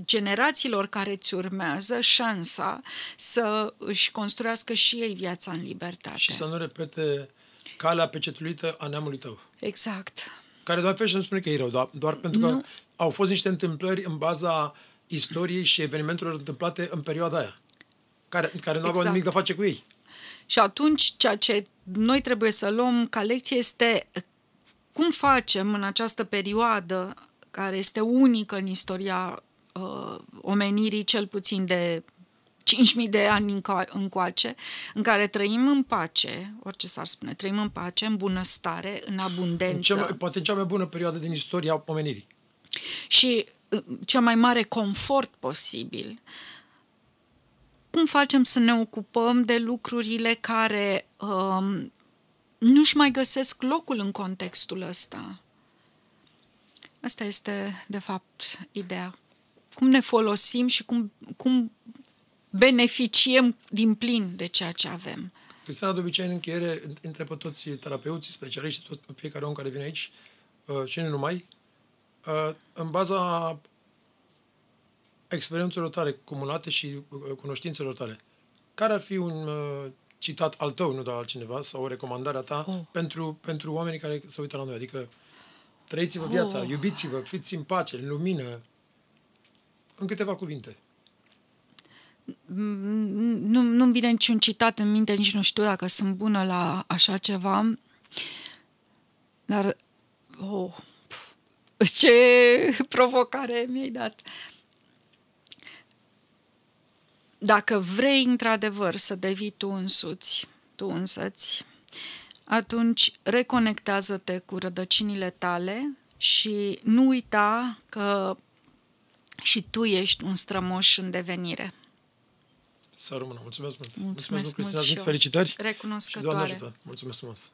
[SPEAKER 2] generațiilor care îți urmează șansa să își construiască și ei viața în libertate.
[SPEAKER 1] Și să nu repete calea pecetulită a neamului tău.
[SPEAKER 2] Exact.
[SPEAKER 1] Care doar pe nu spune că e rău, doar, doar pentru că nu. au fost niște întâmplări în baza istoriei și evenimentelor întâmplate în perioada aia, care, care nu exact. aveau nimic de a face cu ei.
[SPEAKER 2] Și atunci, ceea ce noi trebuie să luăm ca lecție este cum facem în această perioadă, care este unică în istoria uh, omenirii cel puțin de 5.000 de ani încoace, în care trăim în pace, orice s-ar spune, trăim în pace, în bunăstare, în abundență. În
[SPEAKER 1] cea mai, poate cea mai bună perioadă din istoria omenirii.
[SPEAKER 2] Și uh, cea mai mare confort posibil. Cum facem să ne ocupăm de lucrurile care um, nu-și mai găsesc locul în contextul ăsta? Asta este, de fapt, ideea cum ne folosim și cum, cum beneficiem din plin de ceea ce avem.
[SPEAKER 1] Cristina, de obicei, în încheiere, între toți terapeuții, specialiști, tot, fiecare om care vine aici, uh, și nu numai, uh, în baza experiențelor tale cumulate și uh, cunoștințelor tale, care ar fi un citat al tău, nu de altcineva, sau o recomandare a ta oh. pentru, pentru oamenii care se uită la noi? Adică trăiți-vă viața, oh. iubiți-vă, fiți în pace, în lumină, în câteva cuvinte.
[SPEAKER 2] Nu, nu-mi vine niciun citat în minte, nici nu știu dacă sunt bună la așa ceva, dar Oh, ce provocare mi-ai dat! Dacă vrei într-adevăr să devii tu însuți, tu însăți, atunci reconectează-te cu rădăcinile tale și nu uita că și tu ești un strămoș în devenire.
[SPEAKER 1] Să rămână. Mulțumesc mult.
[SPEAKER 2] Mulțumesc, Mulțumesc mult,
[SPEAKER 1] Cristina. Felicitări.
[SPEAKER 2] Recunoscătoare.
[SPEAKER 1] Și Doamne ajută. Mulțumesc frumos.